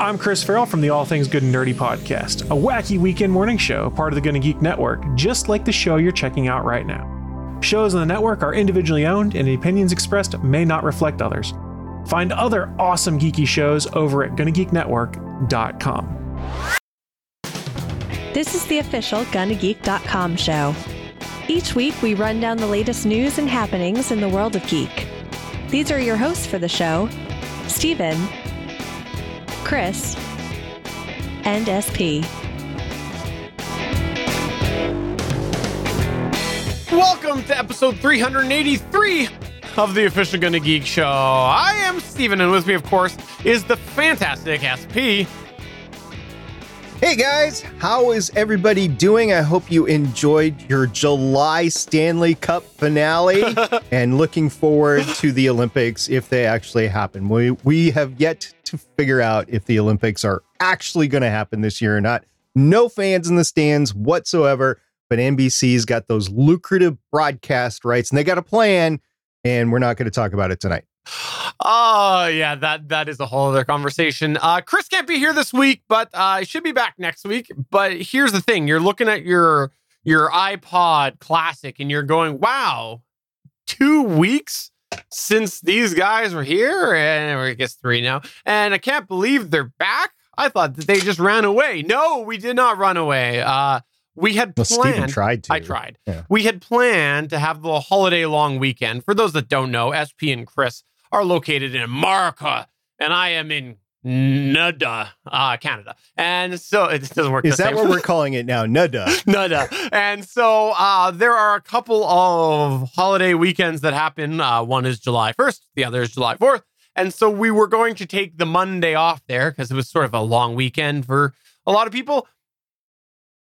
I'm Chris Farrell from the All Things Good and Nerdy podcast, a wacky weekend morning show, part of the Gonna Geek Network, just like the show you're checking out right now. Shows on the network are individually owned, and the opinions expressed may not reflect others. Find other awesome geeky shows over at GonnaGeekNetwork.com. This is the official GonnaGeek.com show. Each week, we run down the latest news and happenings in the world of geek. These are your hosts for the show Stephen, Chris, and SP. Welcome to episode 383 of the official Gonna Geek Show. I am Stephen, and with me, of course, is the fantastic SP. Hey guys, how is everybody doing? I hope you enjoyed your July Stanley Cup finale and looking forward to the Olympics if they actually happen. We we have yet to figure out if the Olympics are actually going to happen this year or not. No fans in the stands whatsoever, but NBC's got those lucrative broadcast rights and they got a plan and we're not going to talk about it tonight. Oh yeah, that that is a whole other conversation. Uh, Chris can't be here this week, but uh, should be back next week. But here's the thing: you're looking at your your iPod Classic, and you're going, "Wow, two weeks since these guys were here, and I guess three now, and I can't believe they're back." I thought that they just ran away. No, we did not run away. Uh, we had Well, planned. Steven tried to. I tried. Yeah. We had planned to have the holiday long weekend. For those that don't know, SP and Chris are located in America, and I am in Nada, uh, Canada. And so it doesn't work. Is that same. what we're calling it now? Nada. Nada. And so uh, there are a couple of holiday weekends that happen. Uh, one is July 1st, the other is July 4th. And so we were going to take the Monday off there because it was sort of a long weekend for a lot of people.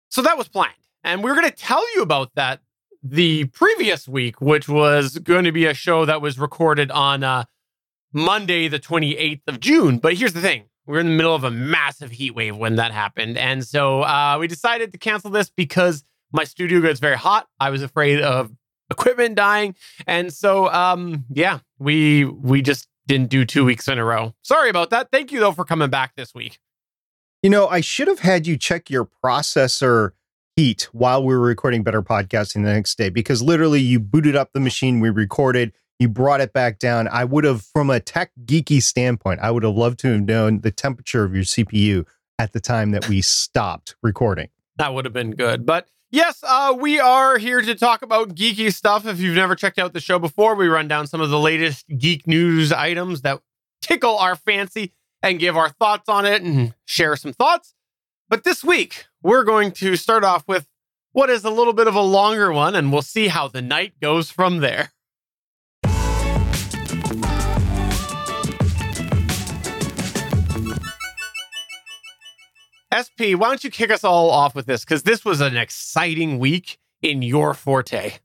So that was planned. And we're going to tell you about that the previous week, which was going to be a show that was recorded on uh, Monday, the 28th of June. But here's the thing we are in the middle of a massive heat wave when that happened. And so uh, we decided to cancel this because my studio gets very hot. I was afraid of equipment dying. And so, um, yeah, we we just didn't do two weeks in a row. Sorry about that. Thank you, though, for coming back this week. You know, I should have had you check your processor while we were recording Better Podcasting the next day because literally you booted up the machine, we recorded, you brought it back down. I would have, from a tech geeky standpoint, I would have loved to have known the temperature of your CPU at the time that we stopped recording. That would have been good. But yes, uh, we are here to talk about geeky stuff. If you've never checked out the show before, we run down some of the latest geek news items that tickle our fancy and give our thoughts on it and share some thoughts. But this week, we're going to start off with what is a little bit of a longer one, and we'll see how the night goes from there. SP, why don't you kick us all off with this? Because this was an exciting week in your forte.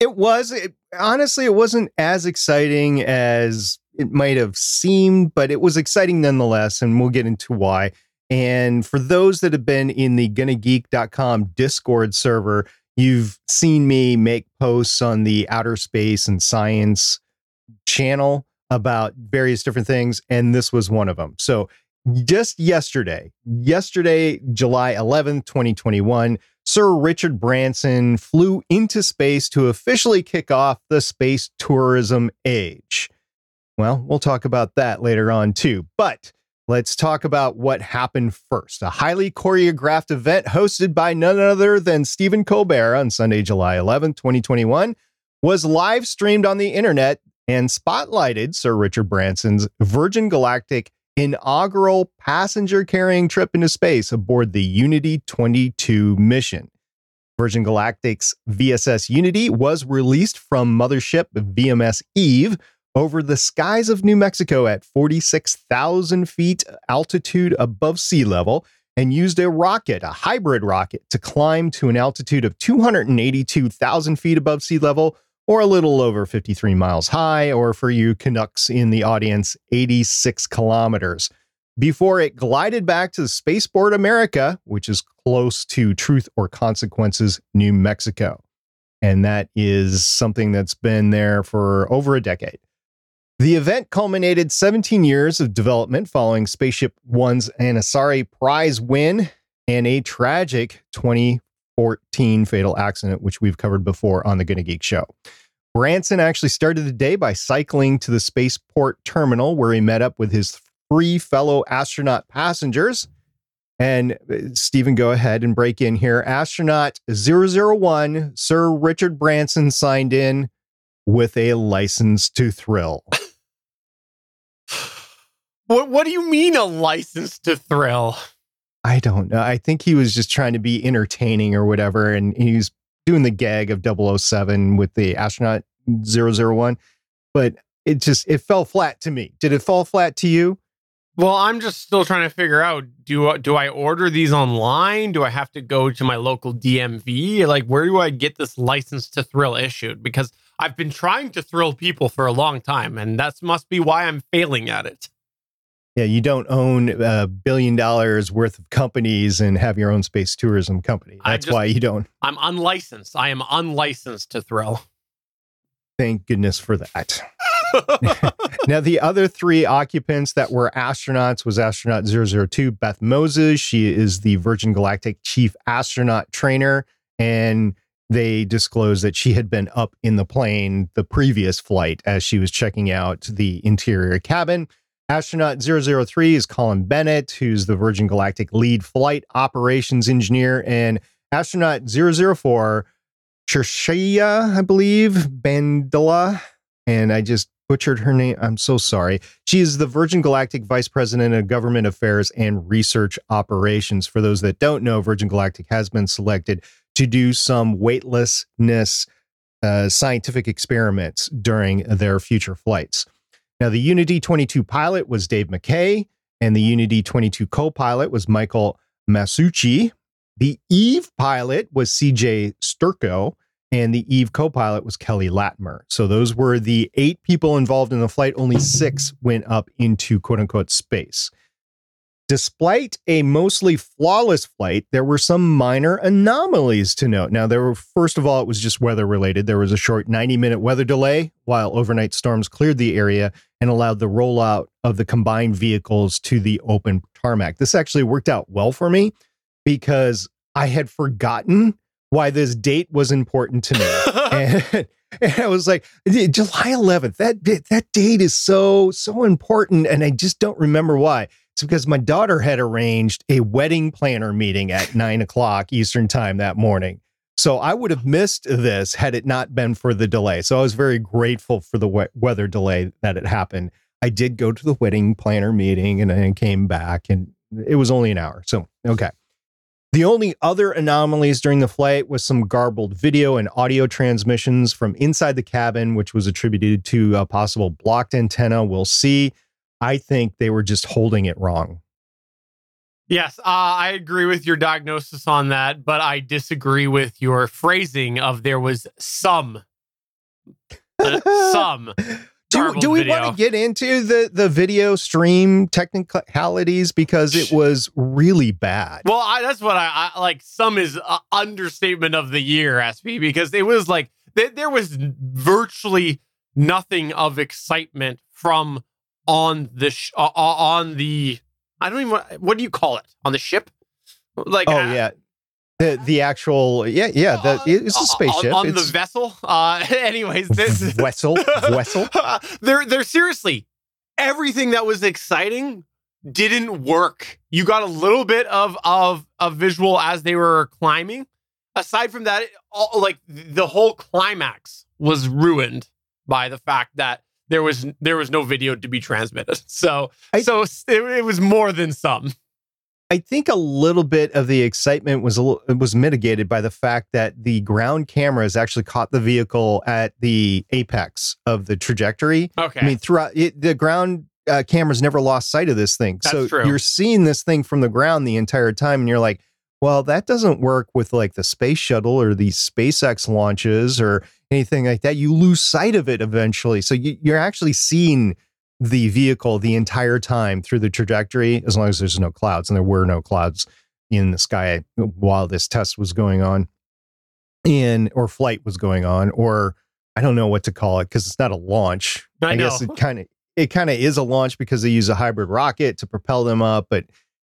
It was, it, honestly, it wasn't as exciting as it might have seemed, but it was exciting nonetheless. And we'll get into why. And for those that have been in the gonnageek.com Discord server, you've seen me make posts on the outer space and science channel about various different things. And this was one of them. So just yesterday, yesterday, July 11th, 2021, Sir Richard Branson flew into space to officially kick off the space tourism age. Well, we'll talk about that later on too. But let's talk about what happened first. A highly choreographed event hosted by none other than Stephen Colbert on Sunday, July 11th, 2021, was live streamed on the internet and spotlighted Sir Richard Branson's Virgin Galactic inaugural passenger carrying trip into space aboard the Unity 22 mission. Virgin Galactic's VSS Unity was released from mothership VMS Eve over the skies of New Mexico at 46,000 feet altitude above sea level and used a rocket, a hybrid rocket, to climb to an altitude of 282,000 feet above sea level or a little over 53 miles high, or for you Canucks in the audience, 86 kilometers, before it glided back to the Spaceport America, which is close to Truth or Consequences, New Mexico. And that is something that's been there for over a decade. The event culminated 17 years of development following Spaceship One's Ansari prize win and a tragic 2014 fatal accident, which we've covered before on the Gonna Geek show. Branson actually started the day by cycling to the spaceport terminal where he met up with his three fellow astronaut passengers. And uh, Stephen, go ahead and break in here. Astronaut 001, Sir Richard Branson signed in with a license to thrill. What What do you mean a license to thrill? I don't know. I think he was just trying to be entertaining or whatever. And he was doing the gag of 007 with the astronaut 001. But it just, it fell flat to me. Did it fall flat to you? Well, I'm just still trying to figure out do do I order these online? Do I have to go to my local DMV? Like where do I get this license to thrill issued? Because I've been trying to thrill people for a long time and that must be why I'm failing at it. Yeah, you don't own a billion dollars worth of companies and have your own space tourism company. That's just- why you don't. I'm unlicensed. I am unlicensed to throw. Thank goodness for that. now, the other three occupants that were astronauts was astronaut 002, Beth Moses. She is the Virgin Galactic chief astronaut trainer. And they disclosed that she had been up in the plane the previous flight as she was checking out the interior cabin. Astronaut 003 is Colin Bennett, who's the Virgin Galactic lead flight operations engineer. And astronaut 004, Chershia, I believe, Bandela. And I just butchered her name. I'm so sorry. She is the Virgin Galactic Vice President of Government Affairs and Research Operations. For those that don't know, Virgin Galactic has been selected to do some weightlessness uh, scientific experiments during their future flights. Now, the Unity 22 pilot was Dave McKay, and the Unity 22 co pilot was Michael Masucci. The Eve pilot was CJ Sturko, and the Eve co pilot was Kelly Latimer. So, those were the eight people involved in the flight. Only six went up into quote unquote space. Despite a mostly flawless flight, there were some minor anomalies to note. Now, there were, first of all, it was just weather related. There was a short 90 minute weather delay while overnight storms cleared the area and allowed the rollout of the combined vehicles to the open tarmac. This actually worked out well for me because I had forgotten why this date was important to me. and, and I was like, July 11th, that, that date is so, so important. And I just don't remember why. It's because my daughter had arranged a wedding planner meeting at nine o'clock Eastern time that morning. So I would have missed this had it not been for the delay. So I was very grateful for the we- weather delay that it happened. I did go to the wedding planner meeting and then came back, and it was only an hour. So, okay. The only other anomalies during the flight was some garbled video and audio transmissions from inside the cabin, which was attributed to a possible blocked antenna. We'll see. I think they were just holding it wrong. Yes, uh, I agree with your diagnosis on that, but I disagree with your phrasing of there was some, uh, some. Do, do we want to get into the, the video stream technicalities because it was really bad? Well, I, that's what I, I like. Some is uh, understatement of the year, SP, because it was like th- there was virtually nothing of excitement from on the sh- uh, on the I don't even what do you call it on the ship? Like oh uh, yeah, the the actual yeah yeah the, it's a spaceship on, on the vessel. Uh, anyways, this vessel vessel. they're they're seriously everything that was exciting didn't work. You got a little bit of of a visual as they were climbing. Aside from that, all, like the whole climax was ruined by the fact that there was there was no video to be transmitted. So I- so it, it was more than some. I think a little bit of the excitement was a little, was mitigated by the fact that the ground cameras actually caught the vehicle at the apex of the trajectory. Okay. I mean, throughout it, the ground uh, cameras never lost sight of this thing. so That's true. you're seeing this thing from the ground the entire time, and you're like, well, that doesn't work with like the space shuttle or the SpaceX launches or anything like that. You lose sight of it eventually. So you, you're actually seeing the vehicle the entire time through the trajectory, as long as there's no clouds, and there were no clouds in the sky while this test was going on, in or flight was going on, or I don't know what to call it because it's not a launch. I guess know. it kind of it kind of is a launch because they use a hybrid rocket to propel them up. But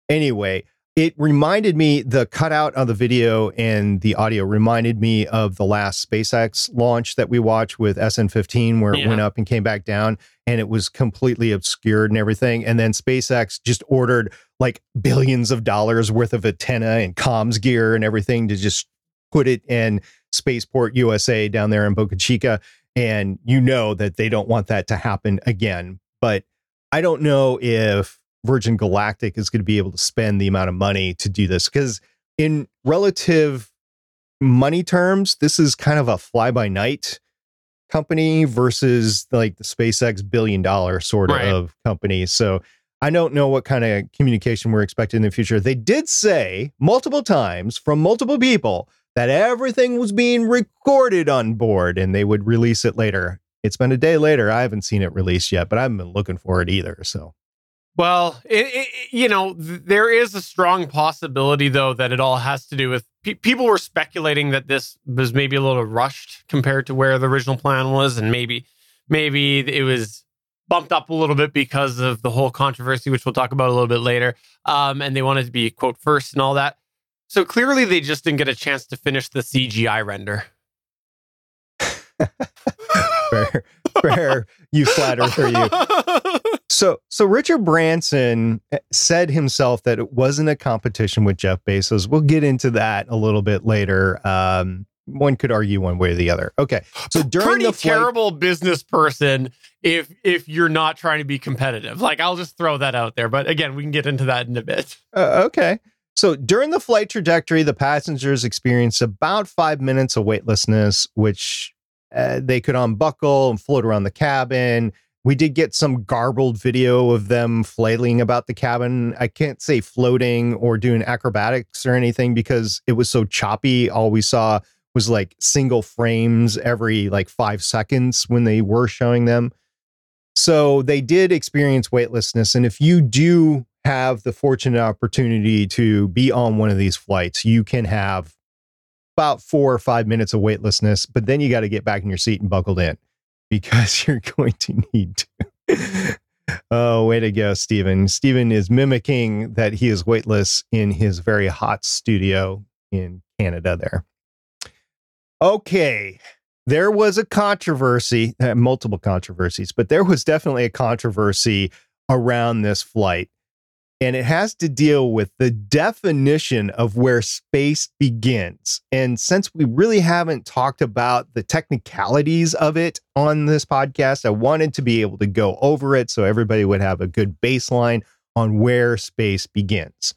anyway, it reminded me the cutout on the video and the audio reminded me of the last SpaceX launch that we watched with SN15, where Yeah. it went up and came back down and it was completely obscured and everything. And then SpaceX just ordered like billions of dollars worth of antenna and comms gear and everything to just put it in Spaceport USA down there in Boca Chica. And you know that they don't want that to happen again. But I don't know if Virgin Galactic is going to be able to spend the amount of money to do this because, in relative money terms, this is kind of a fly by night company versus like the SpaceX billion dollar sort Right. of company. So I don't know what kind of communication we're expecting in the future. They did say multiple times from multiple people that everything was being recorded on board and they would release it later. It's been a day later. I haven't seen it released yet, but I haven't been looking for it either. So Well, it, it, you know, there is a strong possibility, though, that it all has to do with pe- people were speculating that this was maybe a little rushed compared to where the original plan was, and maybe, maybe it was bumped up a little bit because of the whole controversy, which we'll talk about a little bit later. Um, and they wanted to be quote first and all that. So clearly, they just didn't get a chance to finish the CGI render. fair, fair, you flat earther, you. So, so Richard Branson eh, said himself that it wasn't a competition with Jeff Bezos. We'll get into that a little bit later. Um, one could argue one way or the other. Okay, so during pretty the flight, terrible business person if if you're not trying to be competitive. Like I'll just throw that out there. But again, we can get into that in a bit. Uh, okay. So during the flight trajectory, the passengers experienced about five minutes of weightlessness, which uh, they could unbuckle and float around the cabin. We did get some garbled video of them flailing about the cabin. I can't say floating or doing acrobatics or anything because it was so choppy. All we saw was like single frames every like five seconds when they were showing them. So they did experience weightlessness. And if you do have the fortunate opportunity to be on one of these flights, you can have about four or five minutes of weightlessness, but then you got to get back in your seat and buckled in because you're going to need to. oh, way to go, Stephen. Stephen is mimicking that he is weightless in his very hot studio in Canada there. Okay. There was a controversy, uh, multiple controversies, but there was definitely a controversy around this flight. And it has to deal with the definition of where space begins. And since we really haven't talked about the technicalities of it on this podcast, I wanted to be able to go over it so everybody would have a good baseline on where space begins.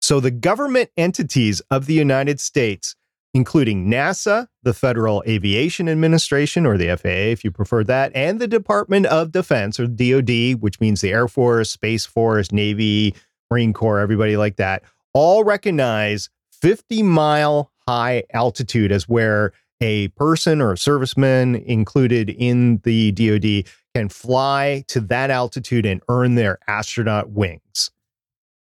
So, the government entities of the United States, including NASA, the Federal Aviation Administration, or the FAA, if you prefer that, and the Department of Defense, or DoD, which means the Air Force, Space Force, Navy, Marine Corps, everybody like that, all recognize 50 mile high altitude as where a person or a serviceman included in the DoD can fly to that altitude and earn their astronaut wings.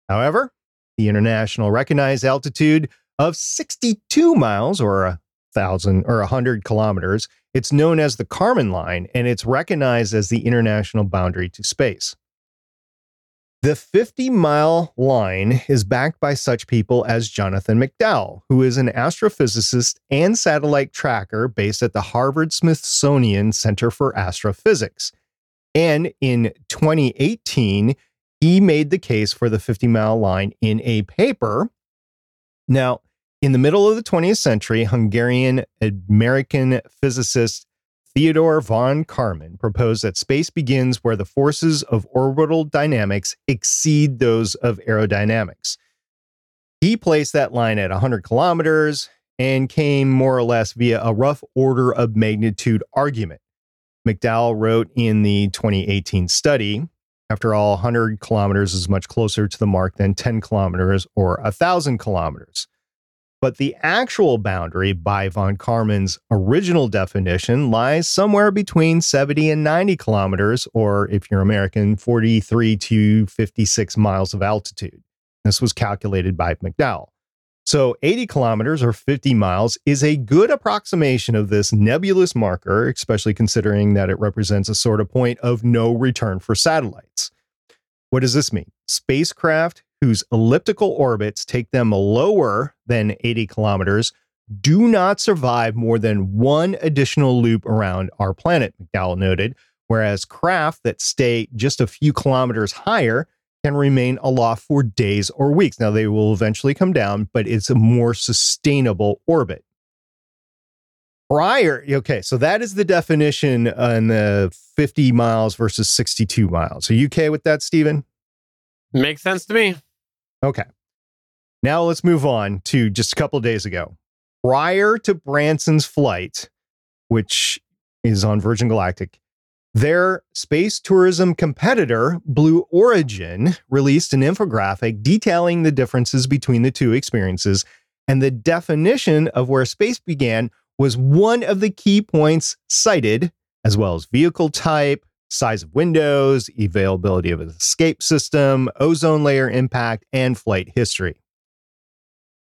However, the international recognized altitude of 62 miles or a thousand or a hundred kilometers. It's known as the Kármán line, and it's recognized as the international boundary to space. The 50 mile line is backed by such people as Jonathan McDowell, who is an astrophysicist and satellite tracker based at the Harvard Smithsonian Center for Astrophysics. And in 2018, he made the case for the 50 mile line in a paper. Now, in the middle of the 20th century, Hungarian American physicist Theodore von Karman proposed that space begins where the forces of orbital dynamics exceed those of aerodynamics. He placed that line at 100 kilometers and came more or less via a rough order of magnitude argument. McDowell wrote in the 2018 study after all, 100 kilometers is much closer to the mark than 10 kilometers or 1,000 kilometers. But the actual boundary by von Karman's original definition lies somewhere between 70 and 90 kilometers, or if you're American, 43 to 56 miles of altitude. This was calculated by McDowell. So 80 kilometers or 50 miles is a good approximation of this nebulous marker, especially considering that it represents a sort of point of no return for satellites. What does this mean? Spacecraft whose elliptical orbits take them lower than 80 kilometers do not survive more than one additional loop around our planet, McDowell noted, whereas craft that stay just a few kilometers higher can remain aloft for days or weeks. Now, they will eventually come down, but it's a more sustainable orbit. Prior, okay, so that is the definition on the 50 miles versus 62 miles. Are you okay with that, Stephen? Makes sense to me. Okay. Now let's move on to just a couple days ago. Prior to Branson's flight, which is on Virgin Galactic, their space tourism competitor, Blue Origin, released an infographic detailing the differences between the two experiences. And the definition of where space began was one of the key points cited, as well as vehicle type, size of windows, availability of an escape system, ozone layer impact, and flight history.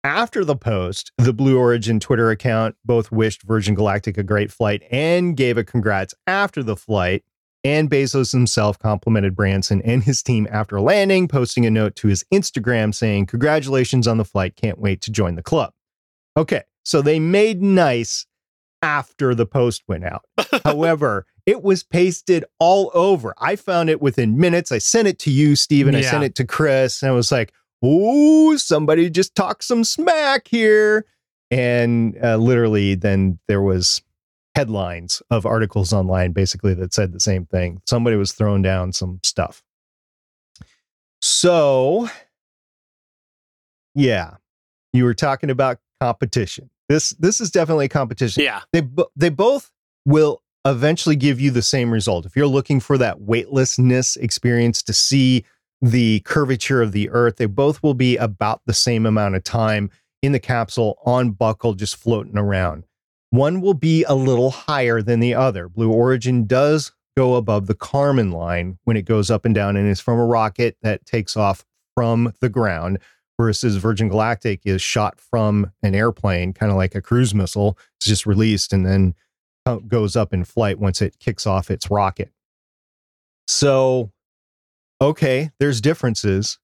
After the post, the Blue Origin Twitter account both wished Virgin Galactic a great flight and gave a congrats after the flight. And Bezos himself complimented Branson and his team after landing, posting a note to his Instagram saying, Congratulations on the flight. Can't wait to join the club. Okay, so they made nice after the post went out. However, it was pasted all over. I found it within minutes. I sent it to you, Stephen. I sent it to Chris, and I was like, ooh, somebody just talked some smack here." And uh, literally, then there was headlines of articles online basically that said the same thing. Somebody was throwing down some stuff. So, yeah, you were talking about competition. This this is definitely a competition Yeah. they they both will eventually give you the same result. If you're looking for that weightlessness experience to see the curvature of the earth, they both will be about the same amount of time in the capsule on buckle just floating around. One will be a little higher than the other. Blue Origin does go above the Kármán line when it goes up and down and is from a rocket that takes off from the ground versus Virgin Galactic is shot from an airplane, kind of like a cruise missile. It's just released and then goes up in flight once it kicks off its rocket. So, okay, there's differences,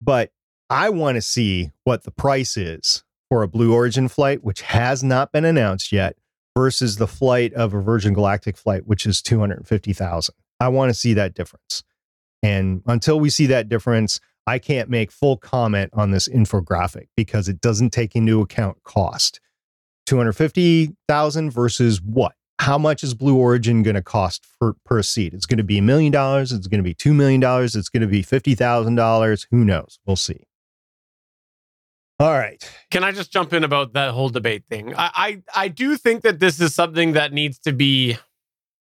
but I want to see what the price is for a Blue Origin flight, which has not been announced yet, versus the flight of a Virgin Galactic flight, which is 250,000. I want to see that difference. And until we see that difference, I can't make full comment on this infographic because it doesn't take into account cost. 250,000 versus what? How much is Blue Origin going to cost for, per seat? It's going to be a million dollars. It's going to be $2 million. It's going to be $50,000. Who knows? We'll see. All right. Can I just jump in about that whole debate thing? I, I, I do think that this is something that needs to be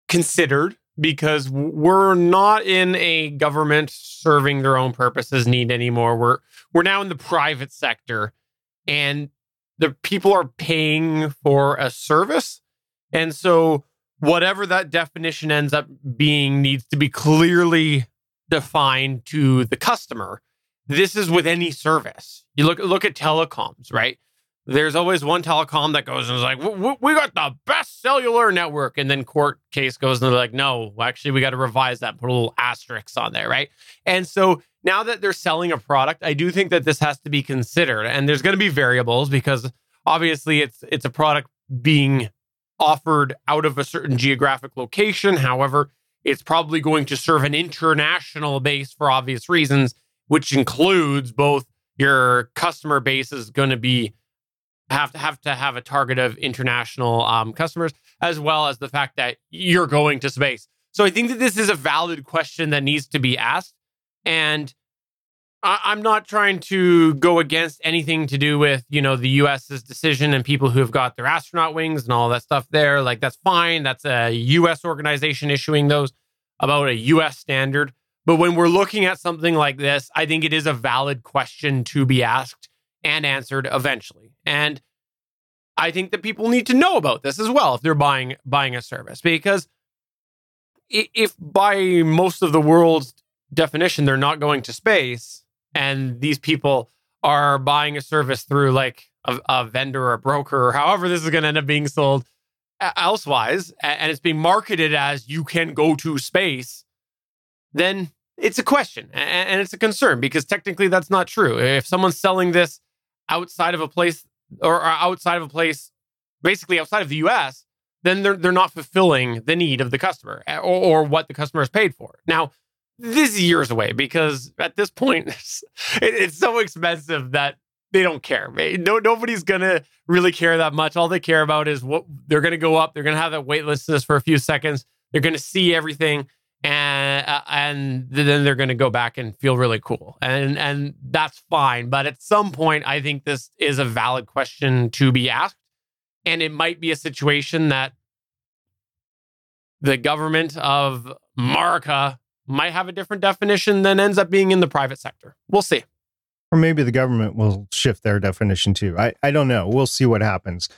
considered because we're not in a government serving their own purposes need anymore. We're we're now in the private sector, and the people are paying for a service, and so whatever that definition ends up being needs to be clearly defined to the customer. This is with any service. You look look at telecoms, right? There's always one telecom that goes and is like, "W- w- "We got the best cellular network," and then court case goes and they're like, "No, actually, we got to revise that, put a little asterisk on there, right?" And so now that they're selling a product, I do think that this has to be considered, and there's going to be variables because obviously it's it's a product being offered out of a certain geographic location. However, it's probably going to serve an international base for obvious reasons, which includes both your customer base is going to be have to have to have a target of international um, customers, as well as the fact that you're going to space. So I think that this is a valid question that needs to be asked, and I- I'm not trying to go against anything to do with you know the U.S.'s decision and people who have got their astronaut wings and all that stuff there. Like that's fine. That's a U.S. organization issuing those about a U.S. standard. But when we're looking at something like this, I think it is a valid question to be asked and answered eventually. And I think that people need to know about this as well if they're buying buying a service because if by most of the world's definition they're not going to space and these people are buying a service through like a, a vendor or a broker or however this is going to end up being sold elsewise, and it's being marketed as you can go to space, then it's a question and it's a concern because technically that's not true. If someone's selling this outside of a place or outside of a place, basically outside of the US, then they're, they're not fulfilling the need of the customer eh, or, or what the customer has paid for. Now, this is years away because at this point, it's, it's so expensive that they don't care. No, nobody's gonna really care that much. All they care about is what they're gonna go up. They're gonna have that wait list for a few seconds. They're gonna see everything, and uh, and then they're gonna go back and feel really cool, and and that's fine. But at some point, I think this is a valid question to be asked, and it might be a situation that the government of America might have a different definition than ends up being in the private sector. We'll see. Or maybe the government will shift their definition too. I, I don't know. We'll see what happens.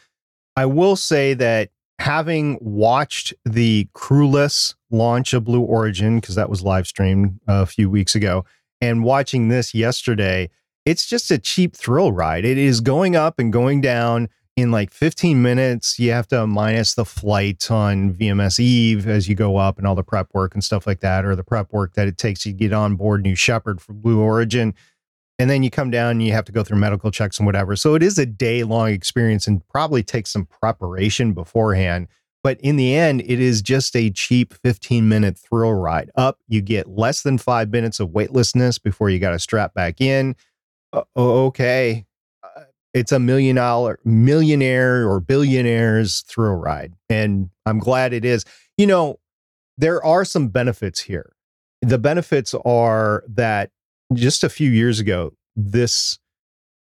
I will say that having watched the crewless launch of Blue Origin, because that was live streamed uh, a few weeks ago, and watching this yesterday, it's just a cheap thrill ride. It is going up and going down in like 15 minutes. You have to minus the flight on VMS Eve as you go up and all the prep work and stuff like that, or the prep work that it takes to get on board New Shepard for Blue Origin and then you come down and you have to go through medical checks and whatever. So it is a day long experience and probably takes some preparation beforehand. But in the end, it is just a cheap 15 minute thrill ride. Up, you get less than five minutes of weightlessness before you got to strap back in. Uh, okay. Uh, it's a million dollar, millionaire or billionaires thrill ride. And I'm glad it is. You know, there are some benefits here. The benefits are that just a few years ago, this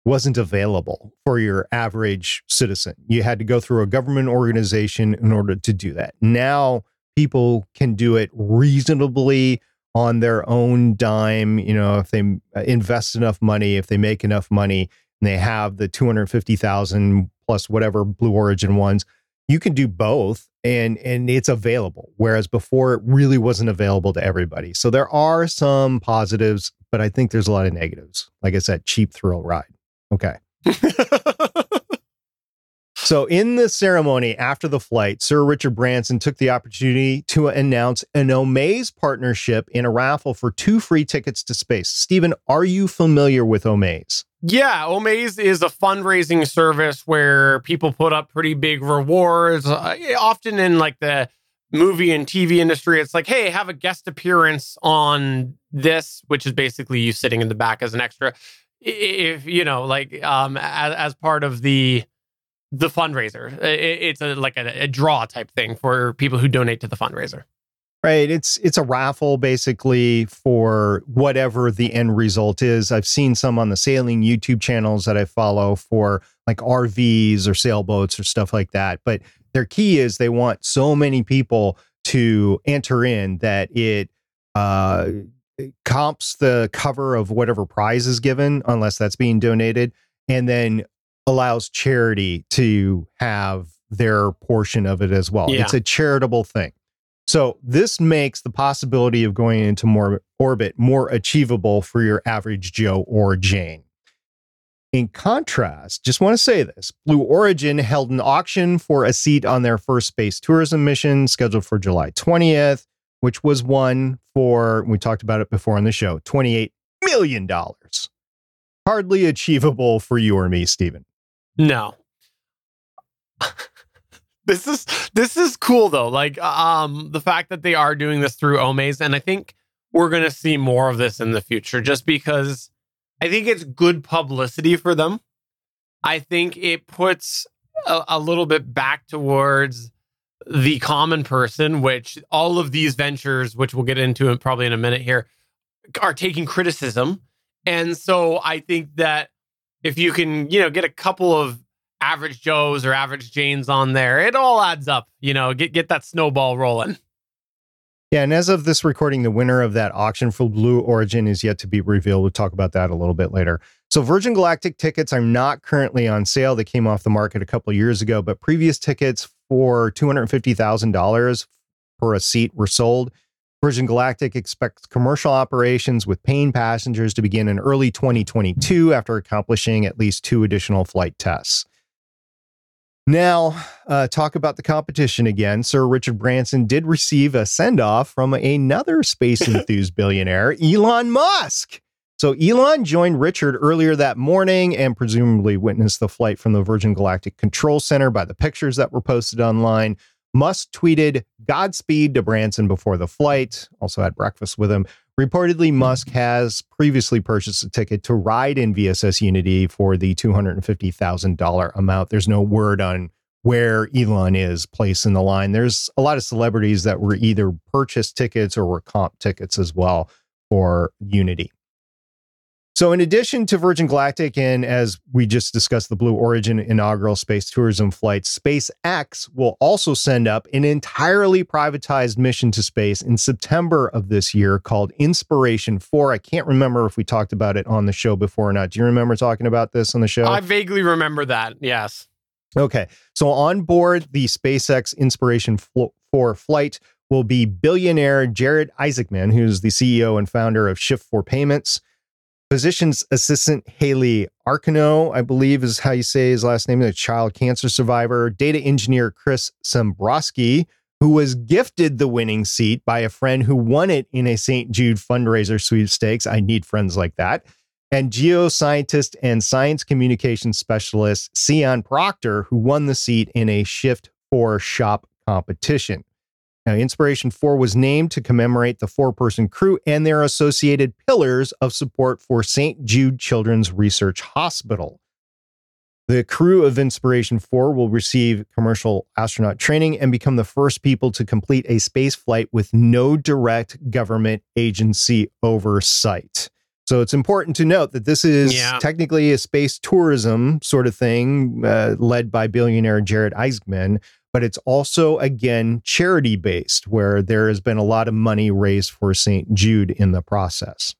wasn't available for your average citizen. You had to go through a government organization in order to do that. Now people can do it reasonably on their own dime. You know, if they uh, invest enough money, if they make enough money, and they have the 250,000 plus whatever Blue Origin ones, you can do both and and it's available whereas before it really wasn't available to everybody. So there are some positives but i think there's a lot of negatives. Like i said cheap thrill ride. Okay. So in the ceremony after the flight sir richard branson took the opportunity to announce an omaze partnership in a raffle for two free tickets to space. Stephen are you familiar with omaze yeah, Omaze is a fundraising service where people put up pretty big rewards. Uh, often in like the movie and TV industry, it's like, hey, have a guest appearance on this, which is basically you sitting in the back as an extra. If you know, like, um, as, as part of the the fundraiser, it, it's a like a, a draw type thing for people who donate to the fundraiser. Right. It's it's a raffle basically for whatever the end result is. I've seen some on the sailing YouTube channels that I follow for like RVs or sailboats or stuff like that. But their key is they want so many people to enter in that it uh comps the cover of whatever prize is given, unless that's being donated, and then allows charity to have their portion of it as well. Yeah. It's a charitable thing. So this makes the possibility of going into more orbit more achievable for your average Joe or Jane. In contrast, just want to say this Blue Origin held an auction for a seat on their first space tourism mission scheduled for July 20th, which was won for, we talked about it before on the show, $28 million. Hardly achievable for you or me, Stephen. No. This is this is cool though. Like um the fact that they are doing this through Omaze, and I think we're gonna see more of this in the future just because I think it's good publicity for them. I think it puts a, a little bit back towards the common person, which all of these ventures, which we'll get into probably in a minute here, are taking criticism. And so I think that if you can, you know, get a couple of average Joes or average Janes on there. It all adds up, you know, get get that snowball rolling. Yeah, and as of this recording, the winner of that auction for Blue Origin is yet to be revealed. We'll talk about that a little bit later. So, Virgin Galactic tickets are not currently on sale. They came off the market a couple years ago, but previous tickets for $250,000 for a seat were sold. Virgin Galactic expects commercial operations with paying passengers to begin in early 2022 after accomplishing at least two additional flight tests. Now, uh, talk about the competition again. Sir Richard Branson did receive a send off from another space enthused billionaire, Elon Musk. So, Elon joined Richard earlier that morning and presumably witnessed the flight from the Virgin Galactic Control Center by the pictures that were posted online. Musk tweeted Godspeed to Branson before the flight, also had breakfast with him. Reportedly, mm-hmm. Musk has previously purchased a ticket to ride in VSS Unity for the $250,000 amount. There's no word on where Elon is placed in the line. There's a lot of celebrities that were either purchased tickets or were comp tickets as well for Unity. So, in addition to Virgin Galactic, and as we just discussed, the Blue Origin inaugural space tourism flight, SpaceX will also send up an entirely privatized mission to space in September of this year called Inspiration 4. I can't remember if we talked about it on the show before or not. Do you remember talking about this on the show? I vaguely remember that, yes. Okay. So, on board the SpaceX Inspiration 4 flight will be billionaire Jared Isaacman, who's the CEO and founder of Shift4 Payments. Physician's assistant Haley Arcano, I believe is how you say his last name, a child cancer survivor. Data engineer Chris Sembroski, who was gifted the winning seat by a friend who won it in a St. Jude fundraiser sweepstakes. I need friends like that. And geoscientist and science communication specialist Sian Proctor, who won the seat in a Shift 4 shop competition. Now, Inspiration 4 was named to commemorate the four person crew and their associated pillars of support for St. Jude Children's Research Hospital. The crew of Inspiration 4 will receive commercial astronaut training and become the first people to complete a space flight with no direct government agency oversight. So it's important to note that this is yeah. technically a space tourism sort of thing uh, led by billionaire Jared Isaacman, but it's also, again, charity based, where there has been a lot of money raised for St. Jude in the process.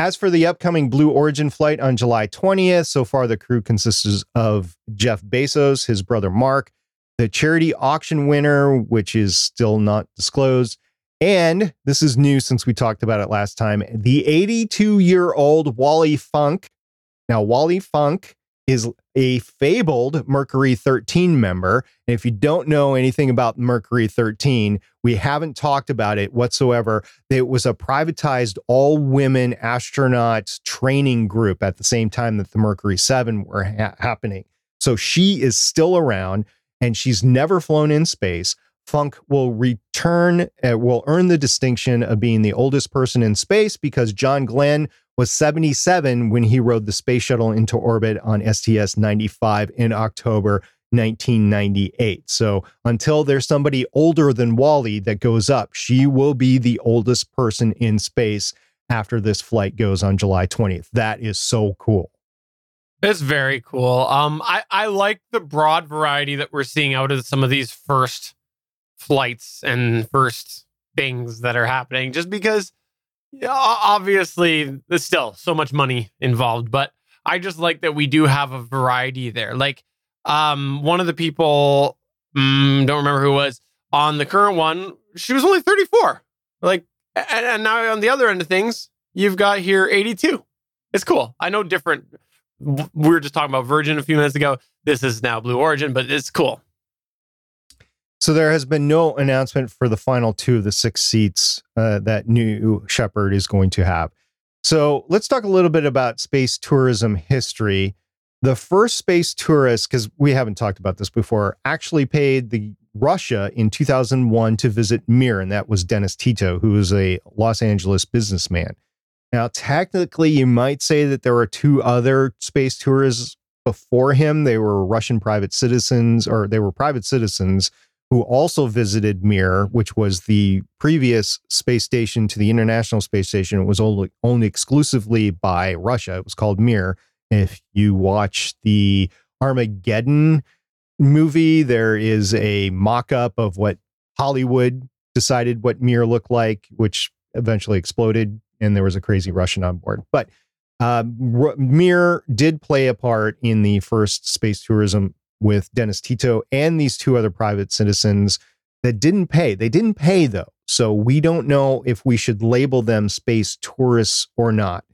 As for the upcoming Blue Origin flight on July 20th, so far the crew consists of Jeff Bezos, his brother Mark, the charity auction winner, which is still not disclosed, and this is new since we talked about it last time, the 82 year old Wally Funk. Now, Wally Funk is a fabled Mercury 13 member. And if you don't know anything about Mercury 13, we haven't talked about it whatsoever. It was a privatized all women astronaut training group at the same time that the Mercury 7 were ha- happening. So she is still around and she's never flown in space. Funk will return, uh, will earn the distinction of being the oldest person in space because John Glenn was 77 when he rode the space shuttle into orbit on STS 95 in October 1998. So until there's somebody older than Wally that goes up, she will be the oldest person in space after this flight goes on July 20th. That is so cool. It's very cool. Um, I, I like the broad variety that we're seeing out of some of these first flights and first things that are happening, just because yeah, obviously, there's still so much money involved, but I just like that we do have a variety there. Like, um, one of the people, mm, don't remember who was on the current one, she was only 34. Like, and, and now on the other end of things, you've got here 82. It's cool. I know different. We were just talking about Virgin a few minutes ago. This is now Blue Origin, but it's cool. So there has been no announcement for the final two of the six seats uh, that New Shepard is going to have. So let's talk a little bit about space tourism history. The first space tourist, because we haven't talked about this before, actually paid the Russia in 2001 to visit Mir, and that was Dennis Tito, who was a Los Angeles businessman. Now, technically, you might say that there were two other space tourists before him. They were Russian private citizens, or they were private citizens who also visited Mir, which was the previous space station to the International Space Station. It was only owned exclusively by Russia. It was called Mir. If you watch the Armageddon movie, there is a mock up of what Hollywood decided what Mir looked like, which eventually exploded, and there was a crazy Russian on board. But uh, Mir did play a part in the first space tourism with Dennis Tito and these two other private citizens that didn't pay. They didn't pay though. So we don't know if we should label them space tourists or not.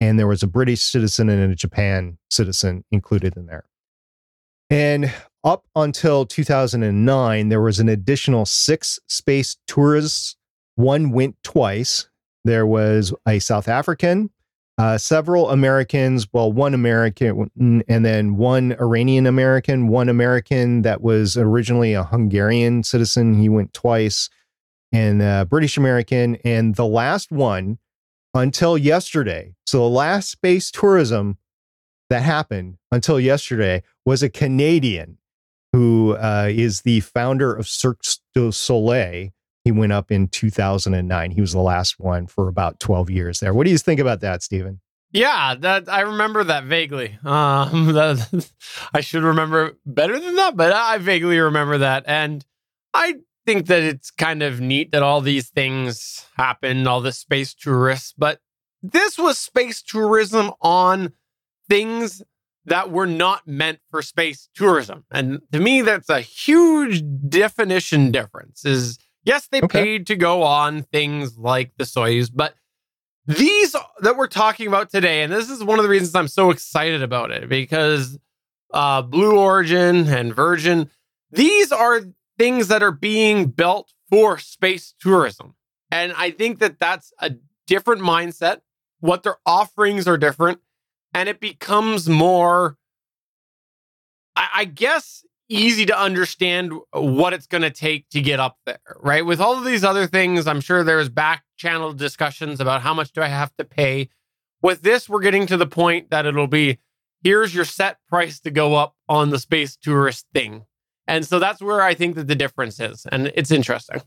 And there was a British citizen and a Japan citizen included in there. And up until 2009, there was an additional six space tourists. One went twice. There was a South African, uh, several Americans, well, one American, and then one Iranian American, one American that was originally a Hungarian citizen. He went twice, and uh, British American. And the last one until yesterday, so the last space tourism that happened until yesterday was a Canadian who uh, is the founder of Cirque du Soleil he went up in 2009. He was the last one for about 12 years there. What do you think about that, Stephen? Yeah, that I remember that vaguely. Um, that, I should remember better than that, but I vaguely remember that, and I think that it's kind of neat that all these things happen, all the space tourists. But this was space tourism on things that were not meant for space tourism, and to me, that's a huge definition difference. Is Yes, they okay. paid to go on things like the Soyuz, but these that we're talking about today, and this is one of the reasons I'm so excited about it because uh, Blue Origin and Virgin, these are things that are being built for space tourism. And I think that that's a different mindset. What their offerings are different. And it becomes more, I, I guess, easy to understand what it's going to take to get up there, right? With all of these other things, I'm sure there's back channel discussions about how much do I have to pay. With this, we're getting to the point that it'll be here's your set price to go up on the space tourist thing. And so that's where I think that the difference is. And it's interesting.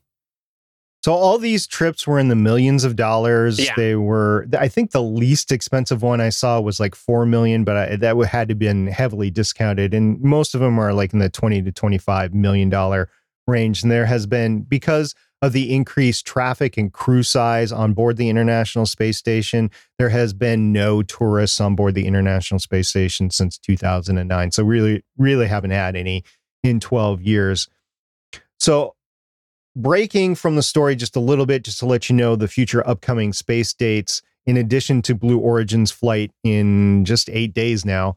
So all these trips were in the millions of dollars. Yeah. They were, I think, the least expensive one I saw was like four million, but I, that had to been heavily discounted, and most of them are like in the twenty to twenty-five million dollar range. And there has been because of the increased traffic and crew size on board the International Space Station, there has been no tourists on board the International Space Station since 2009. So really, really haven't had any in 12 years. So breaking from the story just a little bit, just to let you know the future upcoming space dates, in addition to Blue Origin's flight in just eight days now.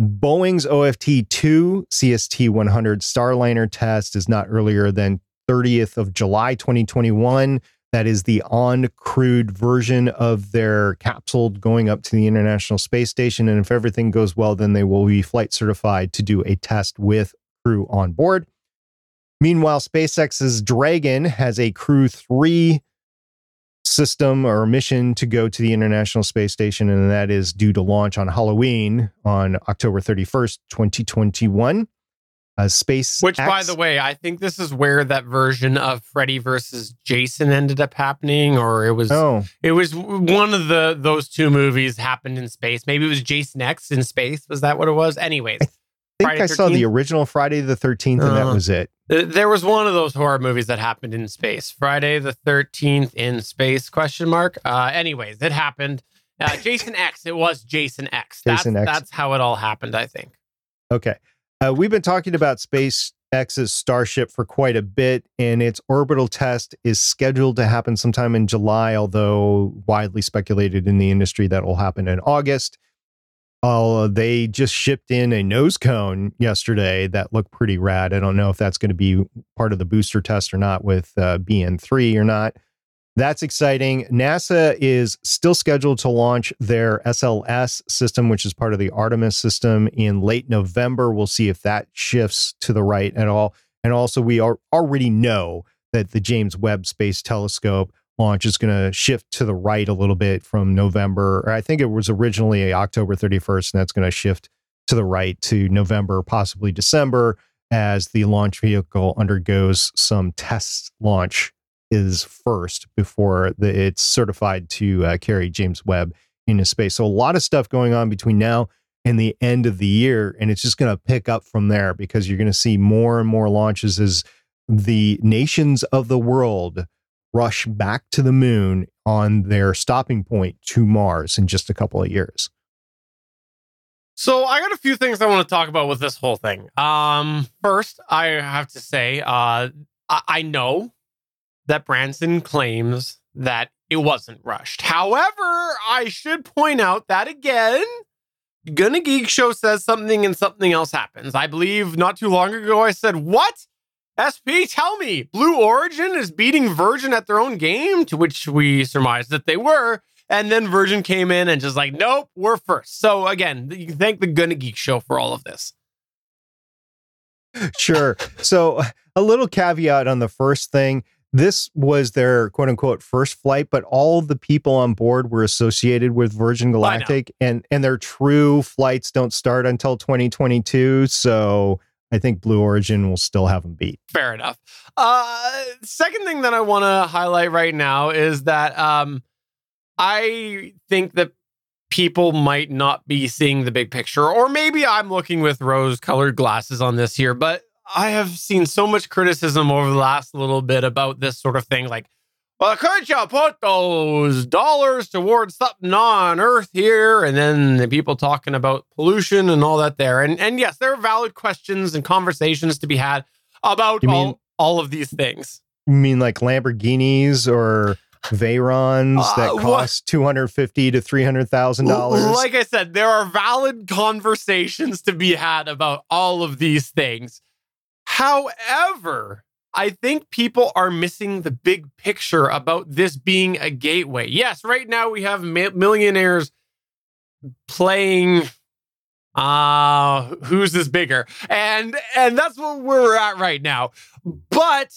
Boeing's OFT 2 CST 100 Starliner test is not earlier than 30th of July 2021. That is the uncrewed version of their capsule going up to the International Space Station. And if everything goes well, then they will be flight certified to do a test with crew on board. Meanwhile, SpaceX's Dragon has a Crew 3 system or mission to go to the International Space Station, and that is due to launch on Halloween on October 31st, 2021. Uh, Space Which, X, by the way, I think this is where that version of Freddy versus Jason ended up happening, or it was oh. it was one of the those two movies happened in space. Maybe it was Jason X in space. Was that what it was? Anyways, think Friday I 13th? saw the original Friday the 13th, and uh, that was it. There was one of those horror movies that happened in space. Friday the 13th in space? Question mark. Uh, anyways, it happened. Uh, Jason X. It was Jason X. That's, Jason X. That's how it all happened. I think. Okay, uh, we've been talking about Space X's Starship for quite a bit, and its orbital test is scheduled to happen sometime in July, although widely speculated in the industry that will happen in August. Uh, they just shipped in a nose cone yesterday that looked pretty rad. I don't know if that's going to be part of the booster test or not with uh, BN3 or not. That's exciting. NASA is still scheduled to launch their SLS system, which is part of the Artemis system, in late November. We'll see if that shifts to the right at all. And also, we are, already know that the James Webb Space Telescope launch is going to shift to the right a little bit from November. I think it was originally October 31st, and that's going to shift to the right to November, possibly December, as the launch vehicle undergoes some test launch is first before the, it's certified to uh, carry James Webb into space. So a lot of stuff going on between now and the end of the year, and it's just going to pick up from there because you're going to see more and more launches as the nations of the world rush back to the moon on their stopping point to Mars in just a couple of years. So I got a few things I want to talk about with this whole thing. Um, first, I have to say, uh, I, I know that Branson claims that it wasn't rushed. However, I should point out that again, Gonna Geek Show says something and something else happens. I believe not too long ago I said, What? SP, tell me, Blue Origin is beating Virgin at their own game, to which we surmised that they were. And then Virgin came in and just like, nope, we're first. So again, you can thank the Gonna Geek Show for all of this. Sure. So a little caveat on the first thing. This was their quote unquote first flight, but all the people on board were associated with Virgin Galactic and and their true flights don't start until 2022. So I think Blue Origin will still have them beat. Fair enough. Uh, second thing that I want to highlight right now is that um, I think that people might not be seeing the big picture, or maybe I'm looking with rose colored glasses on this here, but I have seen so much criticism over the last little bit about this sort of thing. Like, well, could you put those dollars towards something on Earth here? And then the people talking about pollution and all that there. And and yes, there are valid questions and conversations to be had about You all, all of these things. You mean like Lamborghinis or Veyrons that Uh, what- cost two hundred fifty to three hundred thousand dollars? Like I said, there are valid conversations to be had about all of these things. However, I think people are missing the big picture about this being a gateway. Yes, right now we have mi- millionaires playing uh who's this bigger? And and that's what we're at right now. But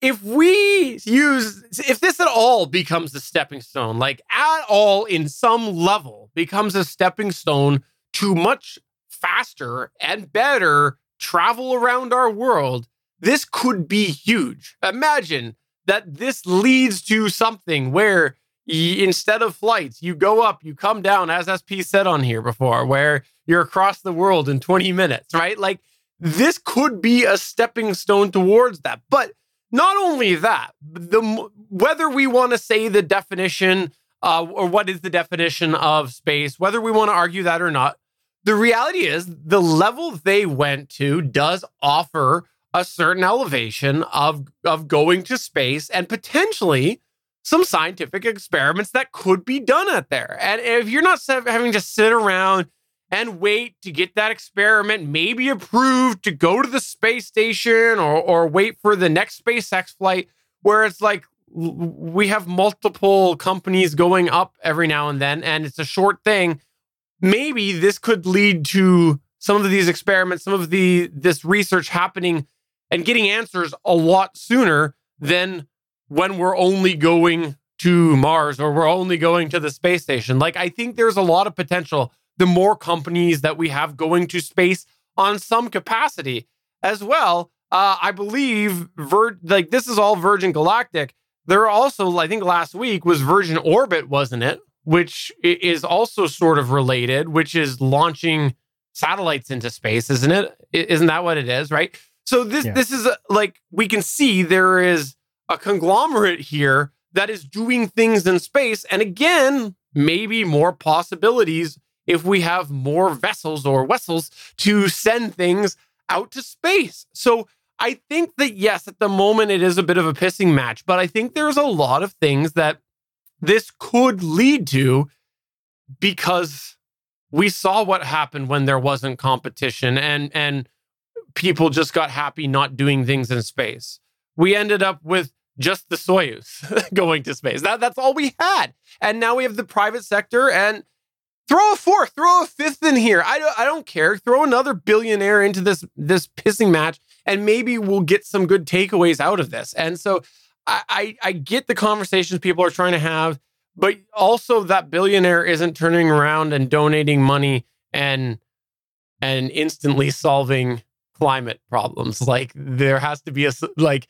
if we use if this at all becomes a stepping stone like at all in some level becomes a stepping stone to much faster and better travel around our world this could be huge. Imagine that this leads to something where instead of flights you go up you come down as sp said on here before where you're across the world in 20 minutes right? Like this could be a stepping stone towards that. But not only that, the whether we want to say the definition uh, or what is the definition of space, whether we want to argue that or not, the reality is the level they went to does offer a certain elevation of of going to space and potentially some scientific experiments that could be done out there. And if you're not having to sit around and wait to get that experiment maybe approved to go to the space station or or wait for the next SpaceX flight where it's like we have multiple companies going up every now and then and it's a short thing maybe this could lead to some of these experiments some of the this research happening and getting answers a lot sooner than when we're only going to Mars or we're only going to the space station like i think there's a lot of potential the more companies that we have going to space on some capacity as well. Uh, I believe Vir- like this is all Virgin Galactic. There are also, I think last week was Virgin Orbit, wasn't it? Which is also sort of related, which is launching satellites into space, isn't it? Isn't that what it is, right? So this Yeah. this is a, like we can see there is a conglomerate here that is doing things in space, and again, maybe more possibilities if we have more vessels or vessels to send things out to space. So I think that yes, at the moment it is a bit of a pissing match, but I think there's a lot of things that this could lead to because we saw what happened when there wasn't competition and and people just got happy not doing things in space. We ended up with just the Soyuz going to space. That that's all we had. And now we have the private sector and throw a fourth, throw a fifth in here. I don't I don't care. Throw another billionaire into this this pissing match and maybe we'll get some good takeaways out of this. And so I, I, I get the conversations people are trying to have, but also that billionaire isn't turning around and donating money and and instantly solving climate problems. Like there has to be a like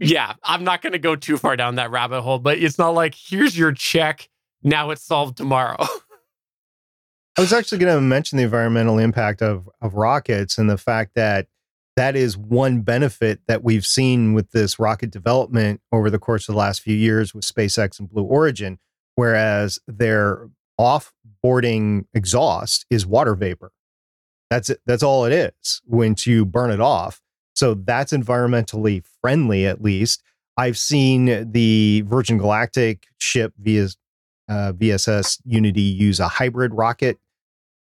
yeah, I'm not going to go too far down that rabbit hole, but it's not like here's your check, now it's solved tomorrow. I was actually going to mention the environmental impact of of rockets and the fact that that is one benefit that we've seen with this rocket development over the course of the last few years with SpaceX and Blue Origin, whereas their off-boarding exhaust is water vapor. That's it. That's all it is once you burn it off. So that's environmentally friendly, at least. I've seen the Virgin Galactic ship via uh, VSS Unity use a hybrid rocket,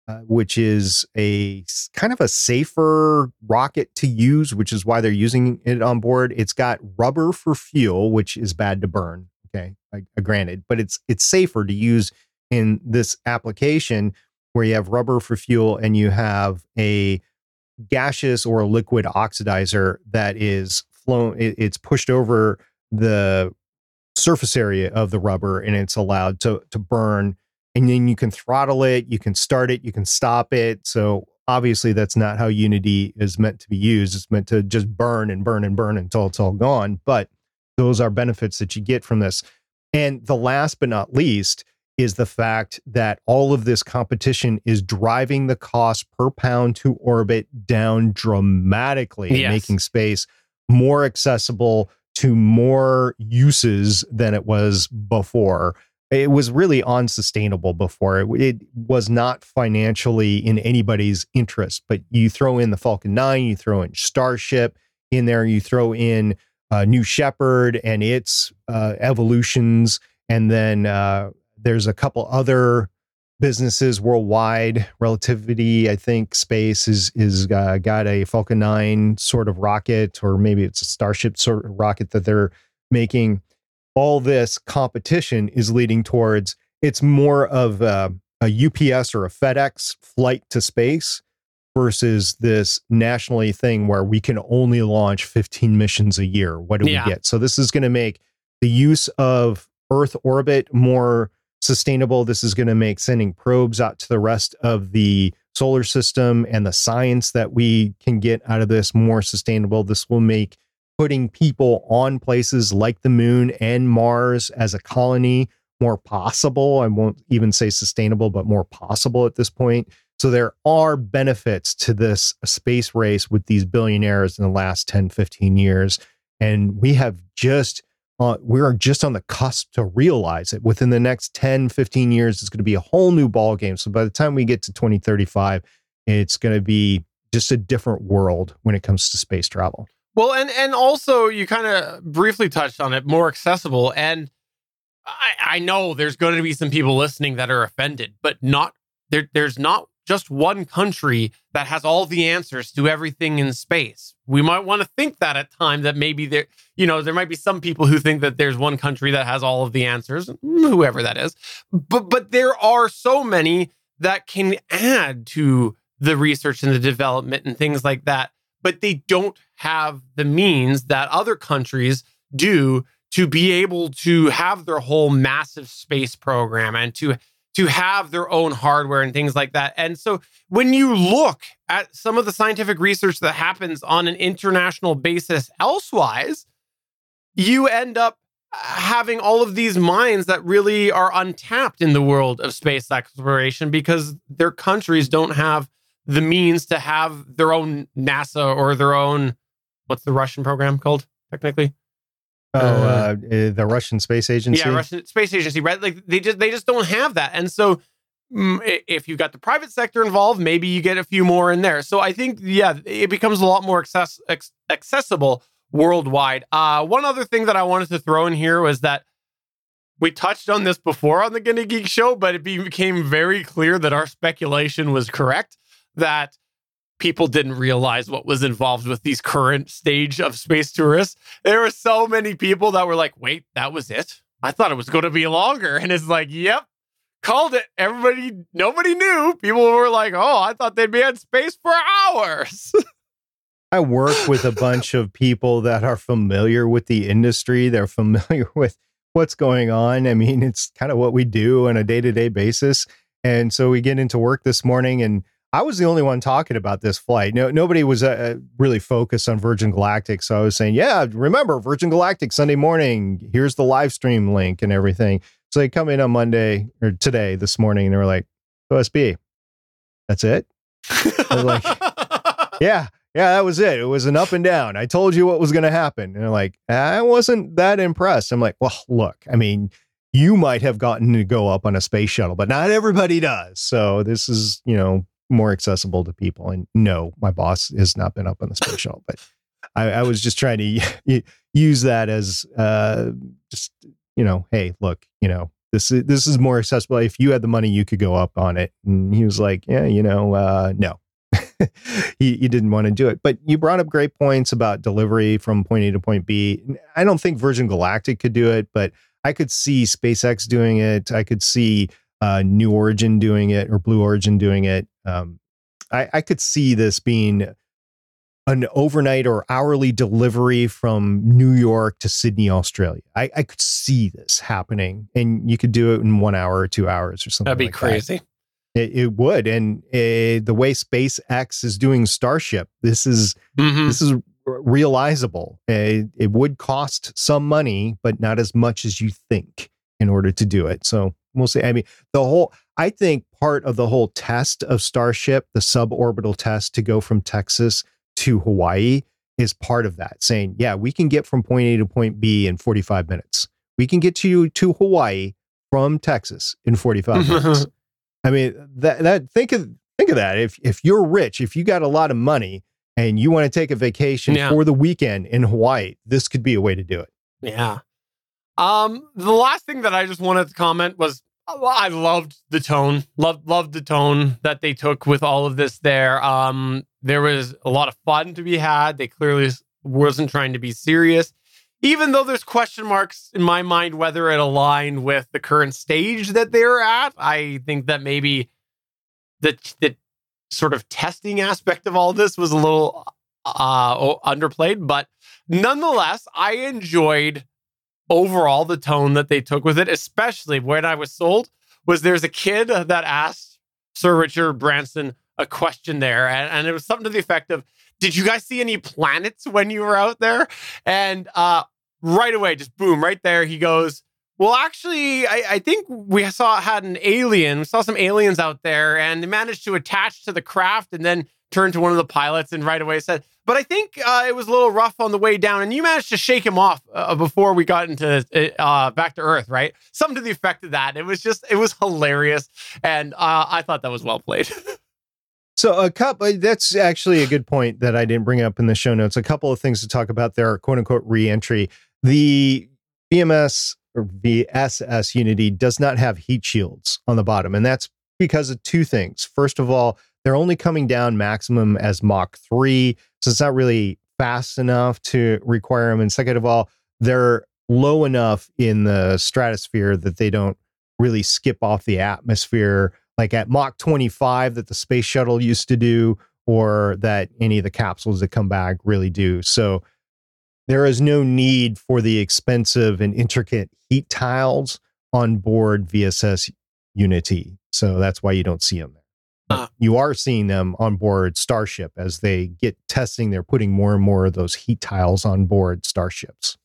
uh, which is a kind of a safer rocket to use, which is why they're using it on board. It's got rubber for fuel, which is bad to burn. Okay, I, I granted, but it's it's safer to use in this application where you have rubber for fuel and you have a gaseous or a liquid oxidizer that is flown it, it's pushed over the surface area of the rubber and it's allowed to to burn. And then you can throttle it you can start it you can stop it. So obviously that's not how unity is meant to be used. It's meant to just burn and burn and burn until it's all gone. But those are benefits that you get from this. And the last but not least is the fact that all of this competition is driving the cost per pound to orbit down dramatically, Yes. making space more accessible to more uses than it was before. It was really unsustainable before. It, it was not financially in anybody's interest. But you throw in the Falcon 9, you throw in Starship in there, you throw in uh, New Shepard and its uh, evolutions, and then uh, there's a couple other businesses worldwide. Relativity, I think, space is is uh, got a Falcon 9 sort of rocket, or maybe it's a Starship sort of rocket that they're making. All this competition is leading towards it's more of a, a UPS or a FedEx flight to space versus this nationally thing where we can only launch 15 missions a year. What do Yeah. we get? So this is going to make the use of Earth orbit more sustainable. This is going to make sending probes out to the rest of the solar system and the science that we can get out of this more sustainable. This will make putting people on places like the moon and Mars as a colony more possible. I won't even say sustainable, but more possible at this point. So there are benefits to this space race with these billionaires in the last 10, 15 years. And we have just uh, we are just on the cusp to realize it. Within the next 10, 15 years, it's going to be a whole new ball game. So by the time we get to 2035, it's going to be just a different world when it comes to space travel. Well, and and also you kind of briefly touched on it, more accessible. And I, I know there's going to be some people listening that are offended, but not there. There's not just one country that has all the answers to everything in space. We might want to think that at times that maybe there, you know, there might be some people who think that there's one country that has all of the answers, whoever that is. But but there are so many that can add to the research and the development and things like that but they don't have the means that other countries do to be able to have their whole massive space program and to to have their own hardware and things like that. And so when you look at some of the scientific research that happens on an international basis elsewise, you end up having all of these minds that really are untapped in the world of space exploration because their countries don't have the means to have their own NASA or their own what's the Russian program called technically? Oh, Uh, uh, uh, the Russian Space Agency. Yeah, Russian space agency, right? Like they just they just don't have that, and so mm, if you've got the private sector involved, maybe you get a few more in there. So I think yeah, it becomes a lot more access, ex- accessible worldwide. Uh, one other thing that I wanted to throw in here was that we touched on this before on the Gonna Geek show, but it became very clear that our speculation was correct. That people didn't realize what was involved with these current stage of space tourists. There were so many people that were like, wait, that was it? I thought it was going to be longer. And it's like, yep, called it. Everybody, nobody knew. People were like, oh, I thought they'd be in space for hours. I work with a bunch of people that are familiar with the industry. They're familiar with what's going on. I mean, it's kind of what we do on a day to day basis. And so we get into work this morning, and I was the only one talking about this flight. No, nobody was uh, really focused on Virgin Galactic. So I was saying, yeah, remember Virgin Galactic Sunday morning. Here's the live stream link and everything. So they come in on Monday or today, this morning, and they were like, OSB, that's it. was like, yeah, yeah, that was it. It was an up and down. I told you what was going to happen. And they're like, I wasn't that impressed. I'm like, well, look, I mean, you might have gotten to go up on a space shuttle, but not everybody does. So this is, you know, more accessible to people. And no, my boss has not been up on the space shuttle, but I, I was just trying to use that as uh, just you know, hey, look, you know, this is this is more accessible. If you had the money, you could go up on it. And he was like, yeah, you know, uh, no. he, he didn't want to do it. But you brought up great points about delivery from point A to point B. I don't think Virgin Galactic could do it, but I could see SpaceX doing it. I could see uh, New Origin doing it or Blue Origin doing it. Um, I, I could see this being an overnight or hourly delivery from New York to Sydney, Australia. I, I, could see this happening, and you could do it in one hour or two hours or something. That'd be like crazy. That. It, it, would, and uh, the way SpaceX is doing Starship, this is mm-hmm. this is realizable. Uh, it would cost some money, but not as much as you think in order to do it. So we'll see. I mean, the whole. I think part of the whole test of Starship, the suborbital test to go from Texas to Hawaii is part of that, saying, yeah, we can get from point A to point B in 45 minutes. We can get to you to Hawaii from Texas in 45 minutes. I mean, that that think of think of that. If if you're rich, if you got a lot of money and you want to take a vacation yeah. for the weekend in Hawaii, this could be a way to do it. Yeah. Um, the last thing that I just wanted to comment was I loved the tone. Loved loved the tone that they took with all of this there. Um, there was a lot of fun to be had. They clearly wasn't trying to be serious. Even though there's question marks in my mind whether it aligned with the current stage that they're at, I think that maybe the the sort of testing aspect of all this was a little uh, underplayed. But nonetheless, I enjoyed overall the tone that they took with it, especially when I was sold, was there's a kid that asked Sir Richard Branson a question there, and, and it was something to the effect of, "Did you guys see any planets when you were out there?" And uh, right away, just boom, right there, he goes. Well, actually, I, I, think we saw had an alien. We saw some aliens out there, and they managed to attach to the craft, and then turned to one of the pilots and right away said, but I think uh, it was a little rough on the way down, and you managed to shake him off uh, before we got into uh, back to Earth, right? Something to the effect of that. It was just, it was hilarious, and uh, I thought that was well played. so a couple, that's actually a good point that I didn't bring up in the show notes. A couple of things to talk about there, quote unquote reentry. The VMS or VSS Unity does not have heat shields on the bottom, and that's because of two things. First of all, they're only coming down maximum as Mach 3. So it's not really fast enough to require them. And second of all, they're low enough in the stratosphere that they don't really skip off the atmosphere like at Mach 25 that the space shuttle used to do or that any of the capsules that come back really do. So there is no need for the expensive and intricate heat tiles on board VSS Unity. So that's why you don't see them there. Uh, you are seeing them on board Starship as they get testing. They're putting more and more of those heat tiles on board Starships.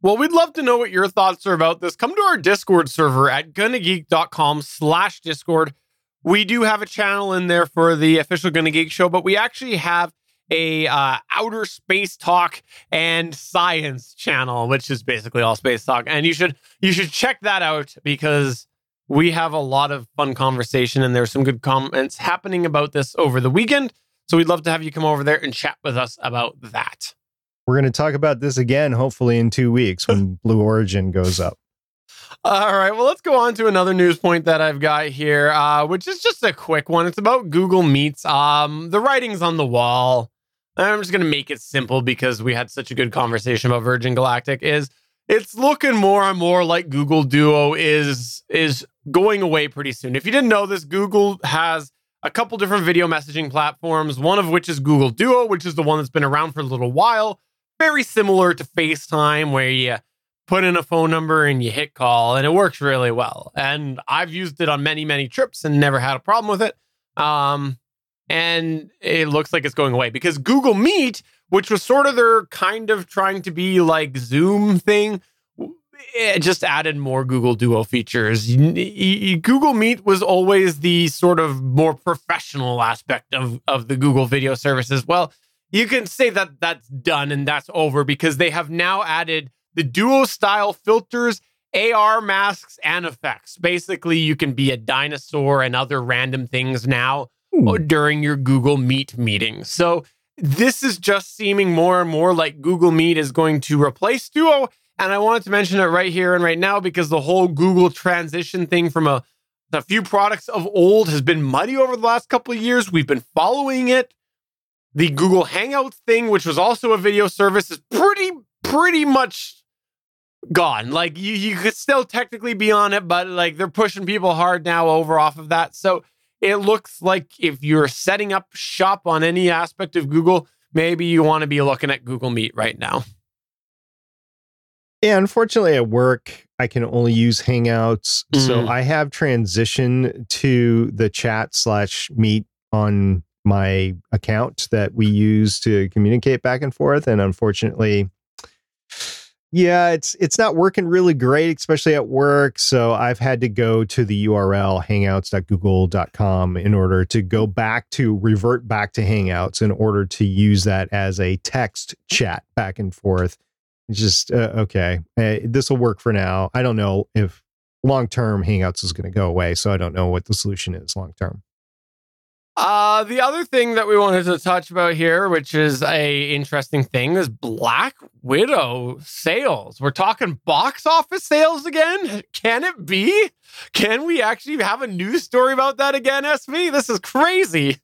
Well, we'd love to know what your thoughts are about this. Come to our Discord server at gonnageek.com slash Discord. We do have a channel in there for the official Gonna Geek show, but we actually have a uh, outer space talk and science channel, which is basically all space talk. And you should you should check that out because we have a lot of fun conversation and there's some good comments happening about this over the weekend. So we'd love to have you come over there and chat with us about that. We're going to talk about this again, hopefully in two weeks when Blue Origin goes up. All right. Well, let's go on to another news point that I've got here, uh, which is just a quick one. It's about Google Meets. Um, the writing's on the wall. I'm just going to make it simple because we had such a good conversation about Virgin Galactic. Is it's looking more and more like Google Duo is is going away pretty soon. If you didn't know this, Google has a couple different video messaging platforms, one of which is Google Duo, which is the one that's been around for a little while, very similar to FaceTime where you put in a phone number and you hit call and it works really well. And I've used it on many many trips and never had a problem with it. Um and it looks like it's going away because Google Meet which was sort of their kind of trying to be like Zoom thing. It just added more Google Duo features. Google Meet was always the sort of more professional aspect of, of the Google video services. Well, you can say that that's done and that's over because they have now added the Duo style filters, AR masks, and effects. Basically, you can be a dinosaur and other random things now Ooh. during your Google Meet meeting. So this is just seeming more and more like Google Meet is going to replace Duo. And I wanted to mention it right here and right now because the whole Google transition thing from a, a few products of old has been muddy over the last couple of years. We've been following it. The Google Hangouts thing, which was also a video service, is pretty, pretty much gone. Like you, you could still technically be on it, but like they're pushing people hard now over off of that. So it looks like if you're setting up shop on any aspect of Google, maybe you want to be looking at Google Meet right now. Yeah, unfortunately at work, I can only use Hangouts. Mm-hmm. So I have transitioned to the chat slash meet on my account that we use to communicate back and forth. And unfortunately, yeah, it's it's not working really great, especially at work. So I've had to go to the URL hangouts.google.com in order to go back to revert back to Hangouts in order to use that as a text chat back and forth. Just uh, okay. Uh, this will work for now. I don't know if long term Hangouts is going to go away, so I don't know what the solution is long term. Uh, the other thing that we wanted to touch about here, which is a interesting thing, is Black Widow sales. We're talking box office sales again. Can it be? Can we actually have a news story about that again, SP? This is crazy.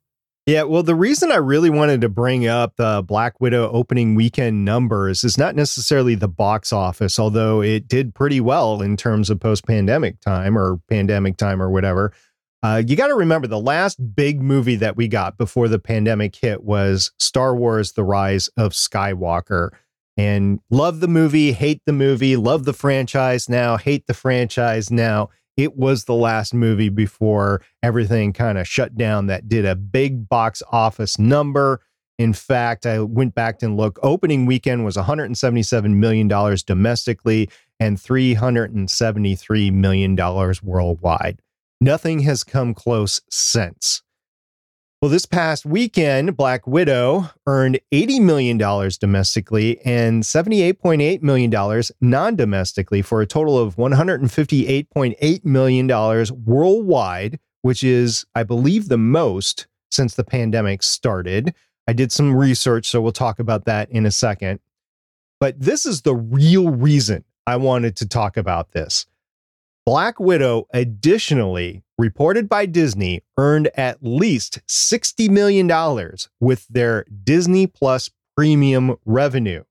Yeah, well, the reason I really wanted to bring up the Black Widow opening weekend numbers is not necessarily the box office, although it did pretty well in terms of post pandemic time or pandemic time or whatever. Uh, you got to remember the last big movie that we got before the pandemic hit was Star Wars The Rise of Skywalker. And love the movie, hate the movie, love the franchise now, hate the franchise now. It was the last movie before everything kind of shut down that did a big box office number. In fact, I went back and looked. Opening weekend was $177 million domestically and $373 million worldwide. Nothing has come close since. Well, this past weekend, Black Widow earned $80 million domestically and $78.8 million non domestically for a total of $158.8 million worldwide, which is, I believe, the most since the pandemic started. I did some research, so we'll talk about that in a second. But this is the real reason I wanted to talk about this. Black Widow additionally, reported by Disney, earned at least $60 million with their Disney Plus premium revenue.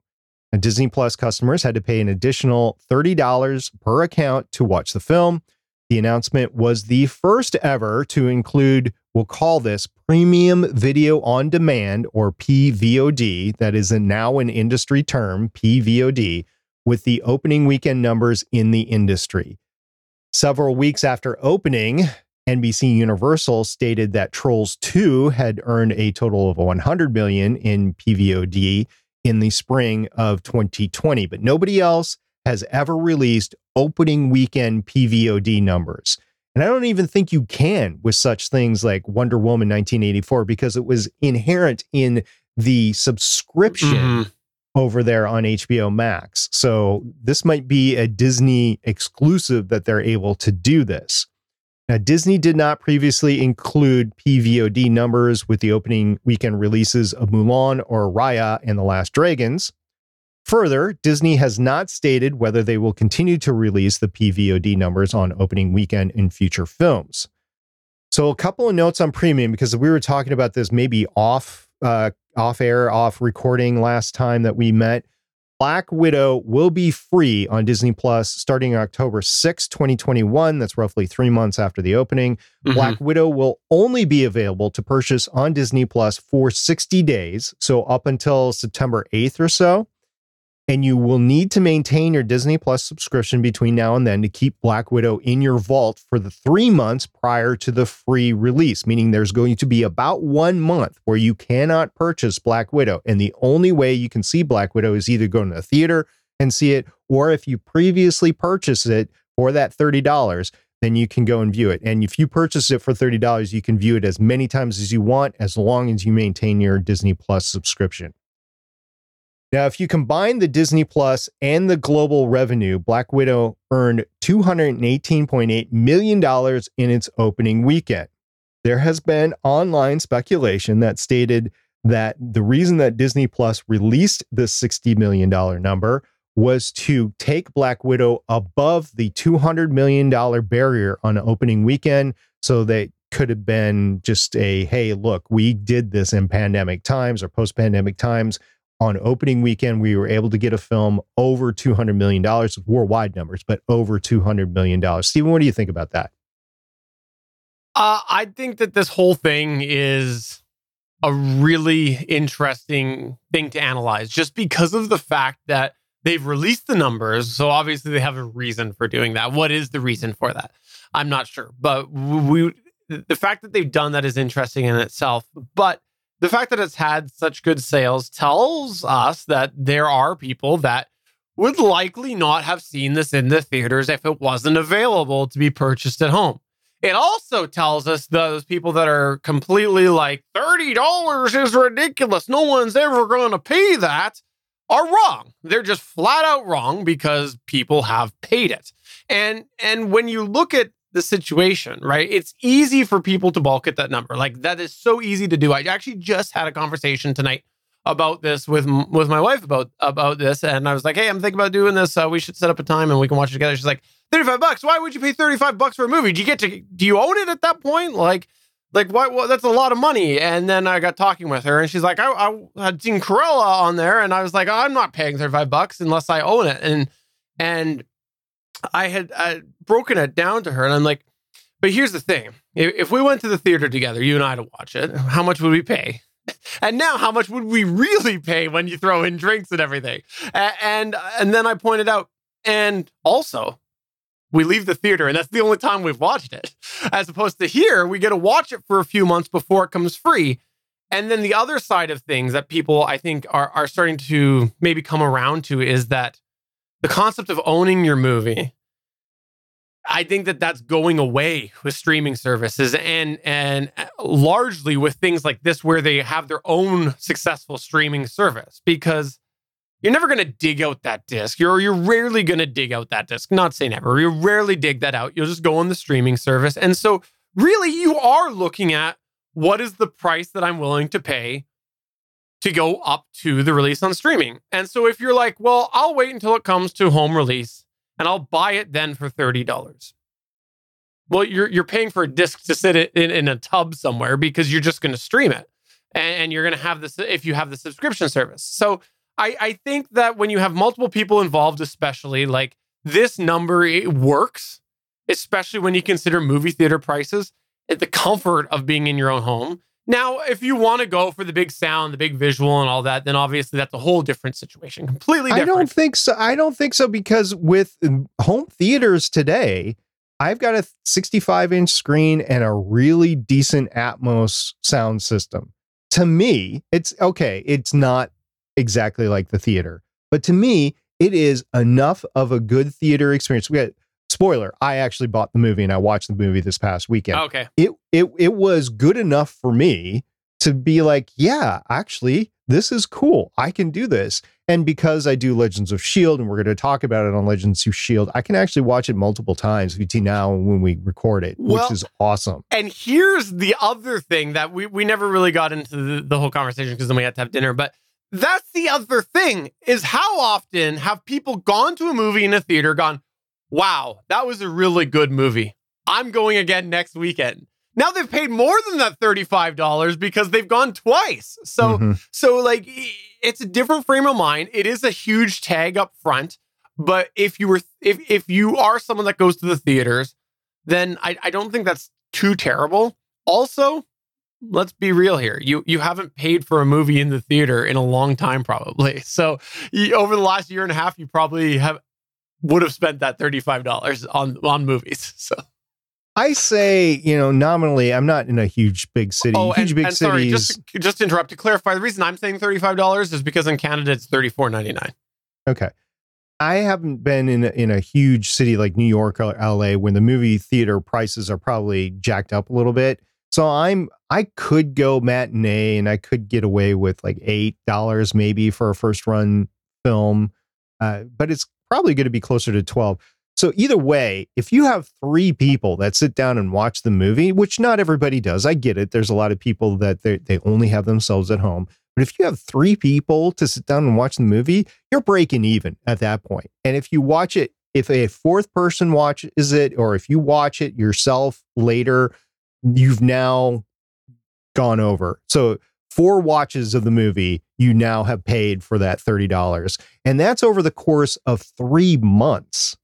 And Disney Plus customers had to pay an additional $30 per account to watch the film. The announcement was the first ever to include, we'll call this premium video on demand or PVOD, that is now an industry term, PVOD, with the opening weekend numbers in the industry. Several weeks after opening, NBC Universal stated that Trolls 2 had earned a total of 100 million in PVOD in the spring of 2020, but nobody else has ever released opening weekend PVOD numbers. And I don't even think you can with such things like Wonder Woman 1984 because it was inherent in the subscription mm-hmm over there on HBO Max. So this might be a Disney exclusive that they're able to do this. Now, Disney did not previously include PVOD numbers with the opening weekend releases of Mulan or Raya and The Last Dragons. Further, Disney has not stated whether they will continue to release the PVOD numbers on opening weekend in future films. So, a couple of notes on premium because we were talking about this maybe off uh, off air, off recording last time that we met. Black Widow will be free on Disney Plus starting October 6, 2021. That's roughly three months after the opening. Mm-hmm. Black Widow will only be available to purchase on Disney Plus for 60 days. So up until September 8th or so and you will need to maintain your Disney Plus subscription between now and then to keep Black Widow in your vault for the three months prior to the free release, meaning there's going to be about one month where you cannot purchase Black Widow. And the only way you can see Black Widow is either go to the theater and see it, or if you previously purchased it for that $30, then you can go and view it. And if you purchase it for $30, you can view it as many times as you want, as long as you maintain your Disney Plus subscription. Now, if you combine the Disney Plus and the global revenue, Black Widow earned $218.8 million in its opening weekend. There has been online speculation that stated that the reason that Disney Plus released the $60 million number was to take Black Widow above the $200 million barrier on opening weekend. So they could have been just a, hey, look, we did this in pandemic times or post pandemic times. On opening weekend, we were able to get a film over $200 million, worldwide numbers, but over $200 million. Stephen, what do you think about that? Uh, I think that this whole thing is a really interesting thing to analyze just because of the fact that they've released the numbers. So obviously they have a reason for doing that. What is the reason for that? I'm not sure. But we the fact that they've done that is interesting in itself. But the fact that it's had such good sales tells us that there are people that would likely not have seen this in the theaters if it wasn't available to be purchased at home. It also tells us those people that are completely like $30 is ridiculous. No one's ever going to pay that are wrong. They're just flat out wrong because people have paid it. And and when you look at the situation, right? It's easy for people to balk at that number. Like that is so easy to do. I actually just had a conversation tonight about this with with my wife about about this, and I was like, "Hey, I'm thinking about doing this. Uh, we should set up a time and we can watch it together." She's like, "35 bucks? Why would you pay 35 bucks for a movie? Do you get to do you own it at that point? Like, like what? Well, that's a lot of money." And then I got talking with her, and she's like, "I, I had seen Cruella on there, and I was like, I'm not paying 35 bucks unless I own it." And and I had I broken it down to her, and I'm like, "But here's the thing: if, if we went to the theater together, you and I to watch it, how much would we pay?" and now how much would we really pay when you throw in drinks and everything? And and then i pointed out and also we leave the theater and that's the only time we've watched it as opposed to here we get to watch it for a few months before it comes free. And then the other side of things that people i think are are starting to maybe come around to is that the concept of owning your movie I think that that's going away with streaming services and and uh, largely with things like this where they have their own successful streaming service because you're never going to dig out that disc. You're you're rarely going to dig out that disc. Not say never. You rarely dig that out. You'll just go on the streaming service. And so really you are looking at what is the price that I'm willing to pay to go up to the release on streaming. And so if you're like, "Well, I'll wait until it comes to home release." and I'll buy it then for $30. Well, you're you're paying for a disc to sit in, in a tub somewhere because you're just going to stream it. And, you're going to have this if you have the subscription service. So I, I think that when you have multiple people involved, especially like this number, it works, especially when you consider movie theater prices the comfort of being in your own home. Now, if you want to go for the big sound, the big visual, and all that, then obviously that's a whole different situation, completely different. I don't think so. I don't think so because with um, home theaters today, I've got a 65 inch screen and a really decent Atmos sound system. To me, it's okay. It's not exactly like the theater, but to me, it is enough of a good theater experience. We got spoiler i actually bought the movie and i watched the movie this past weekend. Oh, okay. It it it was good enough for me to be like yeah actually this is cool. I can do this. And because i do legends of shield and we're going to talk about it on legends of shield i can actually watch it multiple times between now and when we record it well, which is awesome. and here's the other thing that we we never really got into the, the whole conversation because then we had to have dinner but that's the other thing is how often have people gone to a movie in a theater gone wow, that was a really good movie. I'm going again next weekend. Now they've paid more than that $35 because they've gone twice. So mm-hmm. so like it's a different frame of mind. It is a huge tag up front, but if you were if if you are someone that goes to the theaters, then I, I don't think that's too terrible. Also, let's be real here. You you haven't paid for a movie in the theater in a long time, probably. So you, over the last year and a half, you probably have would have spent that $35 on on movies. So I say, you know, nominally, I'm not in a huge big city. Oh, huge and, big and cities. Sorry, just just to interrupt to clarify, the reason I'm saying $35 is because in Canada it's $34.99. Okay. I haven't been in a, in a huge city like New York or LA when the movie theater prices are probably jacked up a little bit. So I'm I could go matinee and I could get away with like eight dollars maybe for a first run film, uh, but it's probably going to be closer to 12. So either way, if you have three people that sit down and watch the movie, which not everybody does, I get it. There's a lot of people that they, they only have themselves at home. But if you have three people to sit down and watch the movie, you're breaking even at that point. And if you watch it, if a fourth person watches it, or if you watch it yourself later, you've now gone over. So four watches of the movie, you now have paid for that $30. And that's over the course of three months.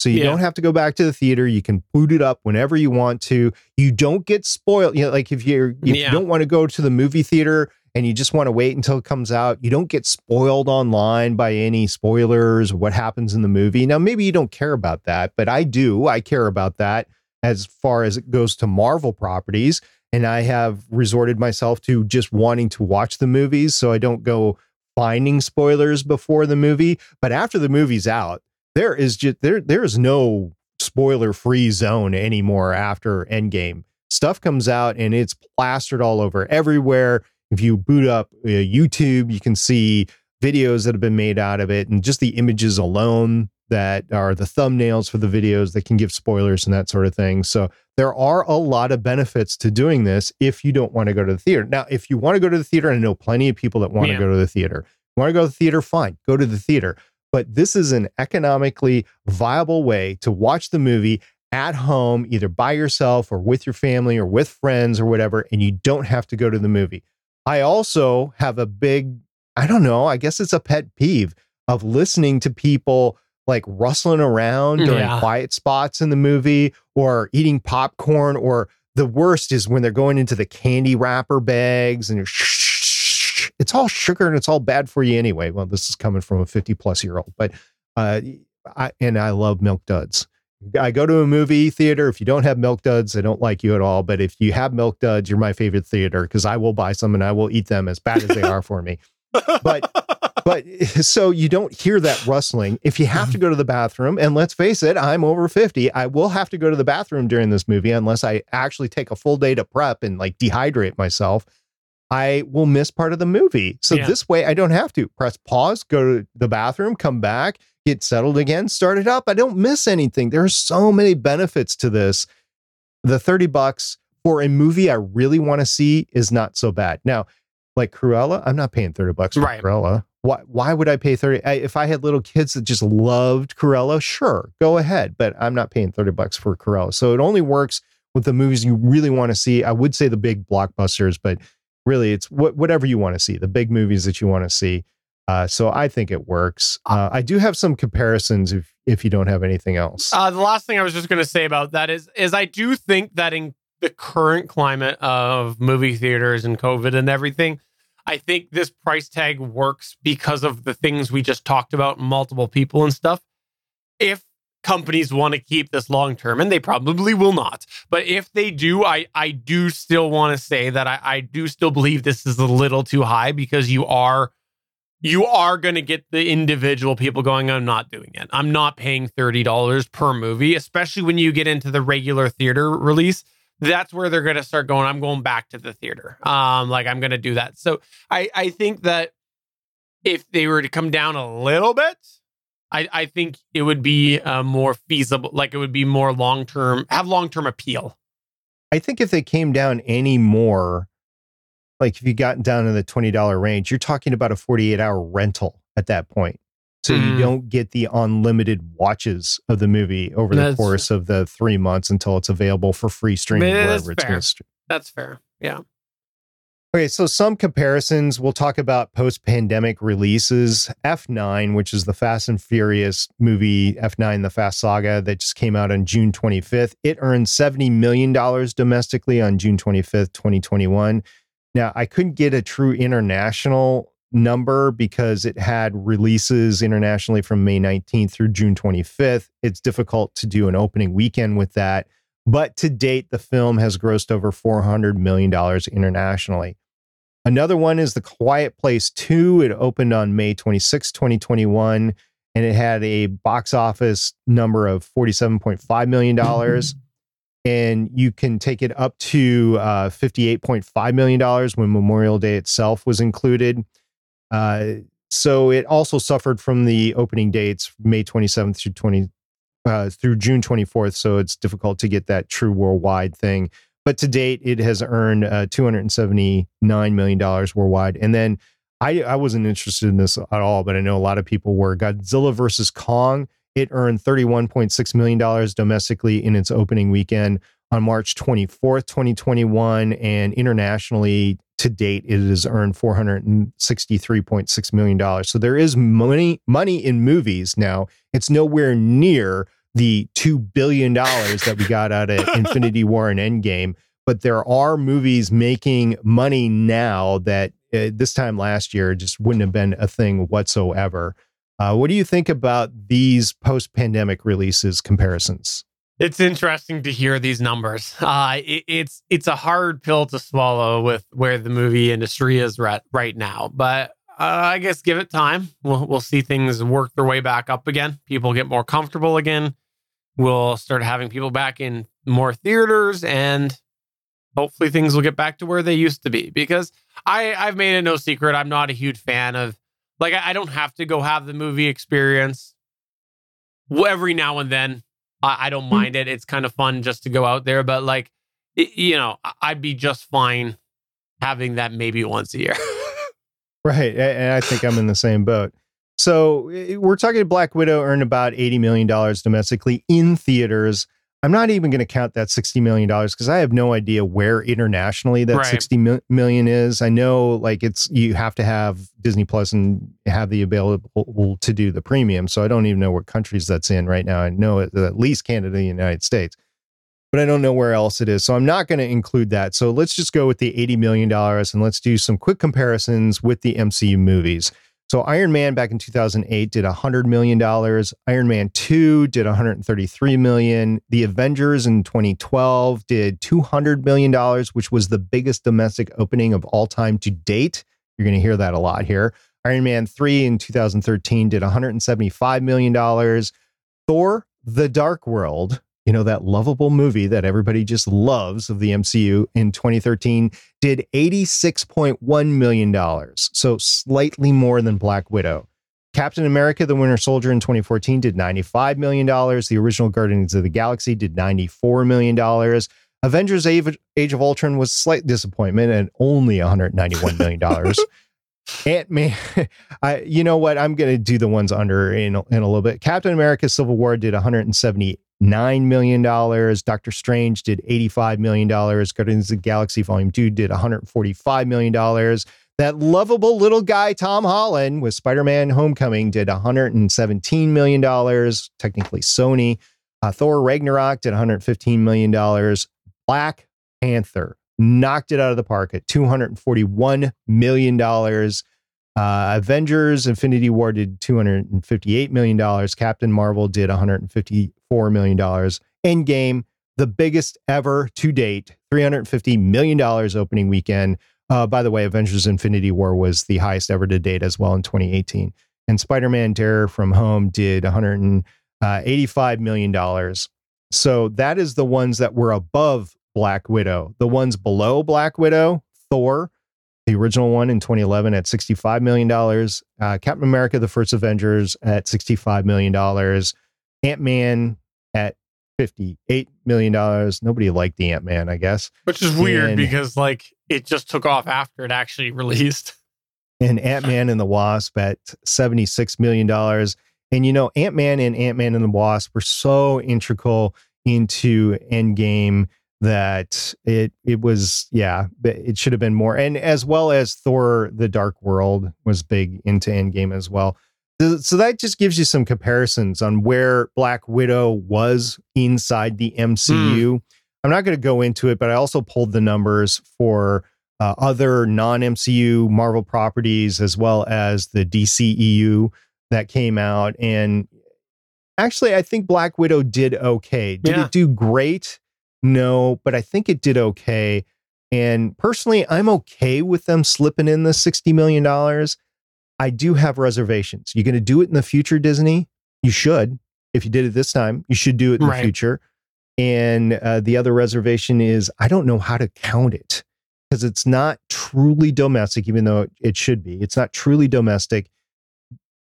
So you Yeah. don't have to go back to the theater. You can boot it up whenever you want to. You don't get spoiled. You know, like if you're if Yeah. you don't want to go to the movie theater and you just want to wait until it comes out, you don't get spoiled online by any spoilers what happens in the movie. Now, maybe you don't care about that, but I do. I care about that as far as it goes to Marvel properties. And I have resorted myself to just wanting to watch the movies so I don't go finding spoilers before the movie. But after the movie's out, there is just there there is no spoiler free zone anymore after Endgame. Stuff comes out and it's plastered all over everywhere. If you boot up uh, YouTube, you can see videos that have been made out of it and just the images alone that are the thumbnails for the videos that can give spoilers and that sort of thing. So there are a lot of benefits to doing this if you don't want to go to the theater. Now, if you want to go to the theater, and I know plenty of people that want Yeah. to go to the theater. Want to go to the theater? Fine, go to the theater. But this is an economically viable way to watch the movie at home, either by yourself or with your family or with friends or whatever, and you don't have to go to the movie. I also have a big, I don't know, I guess it's a pet peeve of listening to people like rustling around during Yeah. quiet spots in the movie or eating popcorn or the worst is when they're going into the candy wrapper bags and you're shh, it's all sugar and it's all bad for you anyway. Well, this is coming from a 50 plus year old, but uh, I, and I love milk duds. I go to a movie theater. If you don't have milk duds, I don't like you at all. But if you have milk duds, you're my favorite theater because I will buy some and I will eat them as bad as they are for me. But but so you don't hear that rustling. If you have to mm-hmm. go to the bathroom, and let's face it, I'm over 50, I will have to go to the bathroom during this movie unless I actually take a full day to prep and like dehydrate myself. I will miss part of the movie. So Yeah. this way I don't have to press pause, go to the bathroom, come back, get settled again, start it up. I don't miss anything. There are so many benefits to this. The 30 bucks for a movie I really want to see is not so bad. Now, like Cruella, I'm not paying 30 bucks for Right. Cruella. Why, why would I pay 30? I, if I had little kids that just loved Cruella, sure, go ahead. But I'm not paying 30 bucks for Cruella. So it only works with the movies you really want to see. I would say the big blockbusters, but really it's what, whatever you want to see, the big movies that you want to see. Uh, so I think it works. Uh, I do have some comparisons if, if you don't have anything else. Uh, the last thing I was just going to say about that is, is I do think that in the current climate of movie theaters and COVID and everything, I think this price tag works because of the things we just talked about, multiple people and stuff. If companies want to keep this long term, and they probably will not, but if they do, I I do still want to say that I, I do still believe this is a little too high because you are you are going to get the individual people going i'm not doing it i'm not paying $30 per movie especially when you get into the regular theater release that's where they're going to start going. I'm going back to the theater. Um like i'm going to do that. So i i think that if they were to come down a little bit i i think it would be uh, more feasible like it would be more long term have long term appeal. I think if they came down any more, like if you got down in the $20 range, you're talking about a 48 hour rental at that point. So you Mm. don't get the unlimited watches of the movie over the That's- course of the three months until it's available for free streaming wherever it's going to stream. that's fair yeah Okay, so some comparisons. We'll talk about post pandemic releases. F9, which is the Fast and Furious movie, F9, the Fast Saga, that just came out on June 25th. It earned $70 million domestically on June 25th, 2021. Now, I couldn't get a true international number because it had releases internationally from May 19th through June 25th. It's difficult to do an opening weekend with that. But to date, the film has grossed over $400 million internationally. Another one is The Quiet Place 2. It opened on May 26, 2021, and it had a box office number of $47.5 million. and you can take it up to uh, $58.5 million when Memorial Day itself was included. Uh, so it also suffered from the opening dates, May 27th through 20, uh, through June 24th, so it's difficult to get that true worldwide thing. But to date, it has earned uh, 279 million dollars worldwide. And then I I wasn't interested in this at all, but I know a lot of people were. Godzilla versus Kong. It earned 31.6 million dollars domestically in its opening weekend on March 24th, 2021, and internationally to date, it has earned $463.6 million. So there is money, money in movies now. It's nowhere near the $2 billion that we got out of Infinity War and Endgame, but there are movies making money now that uh, this time last year just wouldn't have been a thing whatsoever. Uh, what do you think about these post pandemic releases comparisons? It's interesting to hear these numbers. Uh, it, it's it's a hard pill to swallow with where the movie industry is right right now, but uh, I guess give it time. We'll we'll see things work their way back up again. People get more comfortable again. We'll start having people back in more theaters, and hopefully things will get back to where they used to be. Because I I've made it no secret I'm not a huge fan of like I, I don't have to go have the movie experience every now and then I, I don't mind it. It's kind of fun just to go out there, but like, it, you know, I'd be just fine having that maybe once a year. right. And I think I'm in the same boat. So we're talking Black Widow earned about $80 million domestically in theaters. I'm not even going to count that $60 million because I have no idea where internationally that right. 60 million is. I know like it's, you have to have Disney Plus and have the available to do the premium. So I don't even know what countries that's in right now. I know at least Canada and the United States, but I don't know where else it is. So I'm not going to include that. So let's just go with the $80 million and let's do some quick comparisons with the MCU movies. So Iron Man back in 2008 did 100 million dollars. Iron Man 2 did 133 million. The Avengers in 2012 did 200 million dollars, which was the biggest domestic opening of all time to date. You're going to hear that a lot here. Iron Man 3 in 2013 did 175 million dollars. Thor: The Dark World you know, that lovable movie that everybody just loves of the MCU in 2013 did $86.1 million. So slightly more than Black Widow. Captain America, the Winter Soldier in 2014 did $95 million. The original Guardians of the Galaxy did $94 million. Avengers Age of Ultron was slight disappointment at only $191 million. Ant Man, I you know what? I'm gonna do the ones under in in a little bit. Captain America: Civil War did 170 nine million dollars. Doctor Strange did eighty-five million dollars. Guardians of the Galaxy Volume Two did one hundred forty-five million dollars. That lovable little guy Tom Holland with Spider-Man: Homecoming did one hundred and seventeen million dollars. Technically, Sony. Uh, Thor Ragnarok did one hundred fifteen million dollars. Black Panther knocked it out of the park at two hundred forty-one million dollars. Uh, Avengers Infinity War did $258 million. Captain Marvel did $154 million. Endgame, the biggest ever to date, $350 million opening weekend. Uh, by the way, Avengers Infinity War was the highest ever to date as well in 2018. And Spider Man Far from Home did $185 uh. So that is the ones that were above Black Widow. The ones below Black Widow, Thor, the original one in 2011 at $65 million. Uh, Captain America, the first Avengers at $65 million. Ant Man at $58 million. Nobody liked the Ant Man, I guess. Which is weird and, because, like, it just took off after it actually released. And Ant Man and the Wasp at $76 million. And, you know, Ant Man and Ant Man and the Wasp were so integral into Endgame that it it was yeah it should have been more and as well as Thor the Dark World was big into Endgame as well. So that just gives you some comparisons on where Black Widow was inside the MCU. Mm. I'm not going to go into it, but I also pulled the numbers for uh, other non MCU Marvel properties as well as the DCEU that came out. And actually, I think Black Widow did okay. Did yeah. it do great? No, but I think it did okay. And personally, I'm okay with them slipping in the $60 million. I do have reservations. You're going to do it in the future, Disney? You should. If you did it this time, you should do it in right. the future. And uh, the other reservation is I don't know how to count it because it's not truly domestic, even though it should be. It's not truly domestic.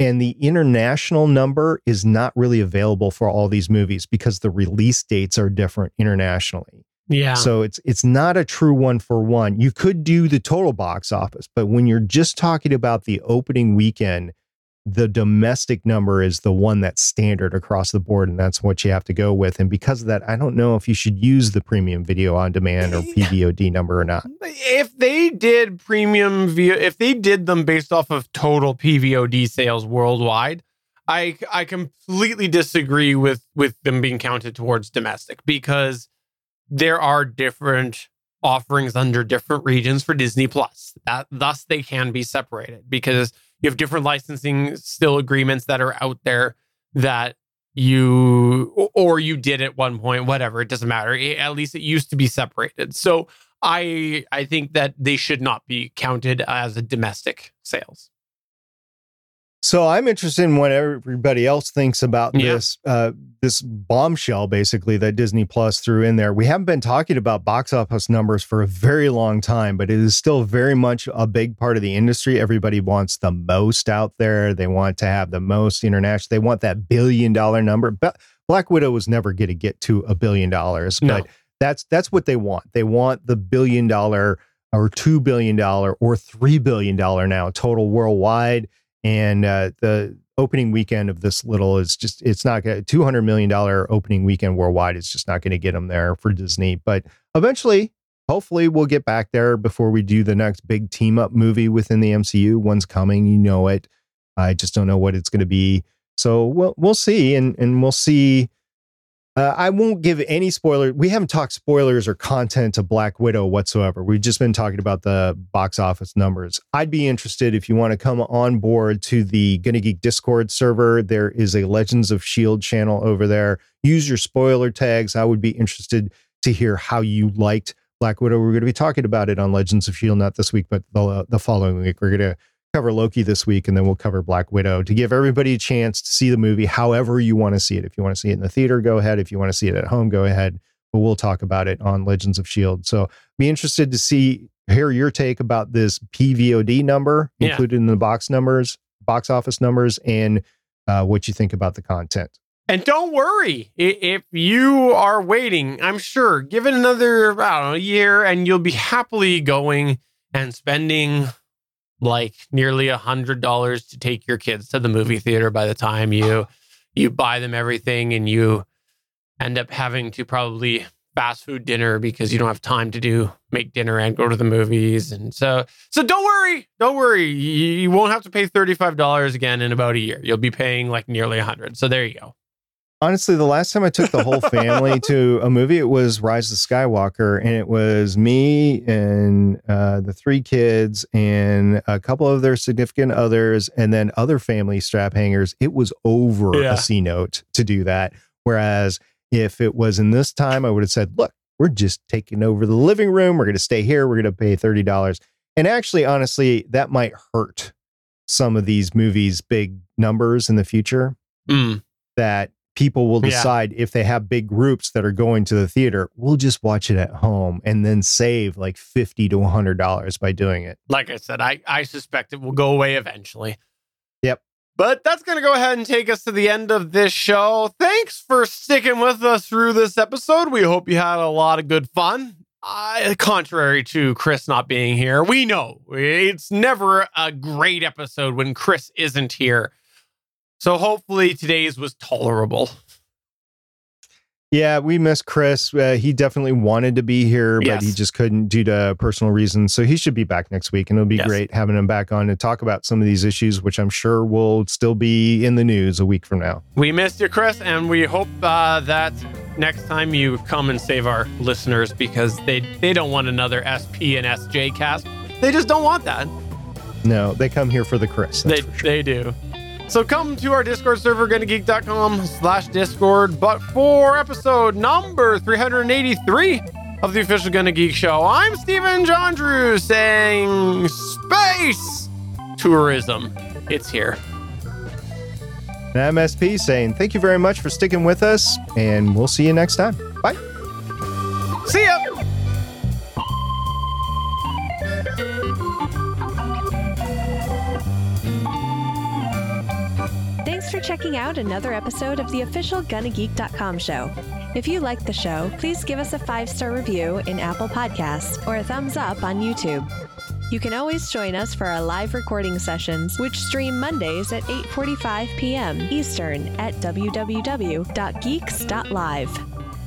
And the international number is not really available for all these movies because the release dates are different internationally. Yeah. So it's it's not a true one for one. You could do the total box office, but when you're just talking about the opening weekend, the domestic number is the one that's standard across the board, and that's what you have to go with. And because of that, I don't know if you should use the premium video on demand or PVOD number or not. if they did premium via if they did them based off of total PVOD sales worldwide, I I completely disagree with with them being counted towards domestic because there are different offerings under different regions for Disney Plus. That thus they can be separated because you have different licensing still agreements that are out there that you or you did at one point whatever it doesn't matter. At least it used to be separated. So i i think that they should not be counted as a domestic sales So I'm interested in what everybody else thinks about Yeah. this uh, this bombshell, basically that Disney Plus threw in there. We haven't been talking about box office numbers for a very long time, but it is still very much a big part of the industry. Everybody wants the most out there. They want to have the most international. They want that billion dollar number. But Black Widow was never going to get to a billion dollars, No. but that's that's what they want. They want the billion dollar or two billion dollar or three billion dollar now total worldwide and uh, the opening weekend of this little is just it's not to 200 million dollar opening weekend worldwide it's just not going to get them there for disney. But eventually hopefully we'll get back there before we do the next big team up movie within the mcu one's coming you know it. I just don't know what it's going to be. So we'll, we'll see and and we'll see uh, I won't give any spoiler. We haven't talked spoilers or content to Black Widow whatsoever. We've just been talking about the box office numbers. I'd be interested if you want to come on board to the Gonna Geek Discord server. There is a Legends of S.H.I.E.L.D. channel over there. Use your spoiler tags. I would be interested to hear how you liked Black Widow. We're going to be talking about it on Legends of S.H.I.E.L.D. not this week, but the, the following week. We're going to cover Loki this week, and then we'll cover Black Widow to give everybody a chance to see the movie however you want to see it. If you want to see it in the theater, go ahead. If you want to see it at home, go ahead. But we'll talk about it on Legends of S.H.I.E.L.D. So be interested to see, hear your take about this PVOD number Yeah. included in the box numbers, box office numbers, and uh, what you think about the content. and don't worry if you are waiting i'm sure give it another i don't know year and you'll be happily going and spending like nearly a hundred dollars to take your kids to the movie theater by the time you you buy them everything and you end up having to probably fast food dinner because you don't have time to do make dinner and go to the movies. And so so don't worry don't worry. You, won't have to pay $35 again in about a year. You'll be paying like nearly a 100 so there you go Honestly, the last time I took the whole family to a movie, it was Rise of Skywalker, and it was me and uh, the three kids and a couple of their significant others, and then other family strap hangers. It was over Yeah. a C note to do that. Whereas if it was in this time, I would have said, "Look, we're just taking over the living room. We're going to stay here. We're going to pay thirty dollars." And actually, honestly, that might hurt some of these movies' big numbers in the future Mm. that people will Yeah. decide if they have big groups that are going to the theater, we'll just watch it at home and then save like 50 to $100 by doing it. like I said, I, I suspect it will go away eventually. Yep. But that's going to go ahead and take us to the end of this show. Thanks for sticking with us through this episode. We hope you had a lot of good fun. Uh, contrary to Chris not being here, we know it's never a great episode when Chris isn't here. So hopefully today's was tolerable. Yeah, we miss Chris. Uh, he definitely wanted to be here, but he just couldn't due to personal reasons. So he should be back next week, and it'll be Yes. great having him back on to talk about some of these issues, which I'm sure will still be in the news a week from now. We missed you, Chris, and we hope uh, that next time you come and save our listeners because they they don't want another SP and SJ cast. They just don't want that. No, they come here for the Chris. They sure. they do. So come to our Discord server, gonnageek.com slash Discord. But for episode number 383 of the official Gonna Geek Show, I'm Stephen John Drew saying space tourism. It's here. And I'm saying thank you very much for sticking with us, and we'll see you next time. Bye. See ya. For checking out another episode of the official GonnaGeek.com show. If you like the show, please give us a five star review in Apple Podcasts or a thumbs up on YouTube. You can always join us for our live recording sessions, which stream Mondays at 8:45 p.m. Eastern at www.geeks.live.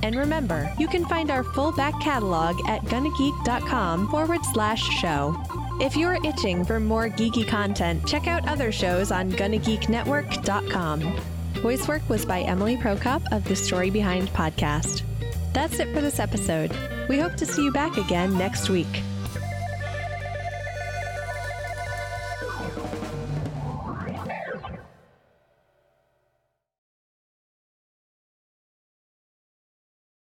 And remember, you can find our full back catalog at gonnageek.com forward slash show. If you're itching for more geeky content, check out other shows on GonnaGeekNetwork.com. Voice work was by Emily Prokop of the Story Behind podcast. That's it for this episode. We hope to see you back again next week.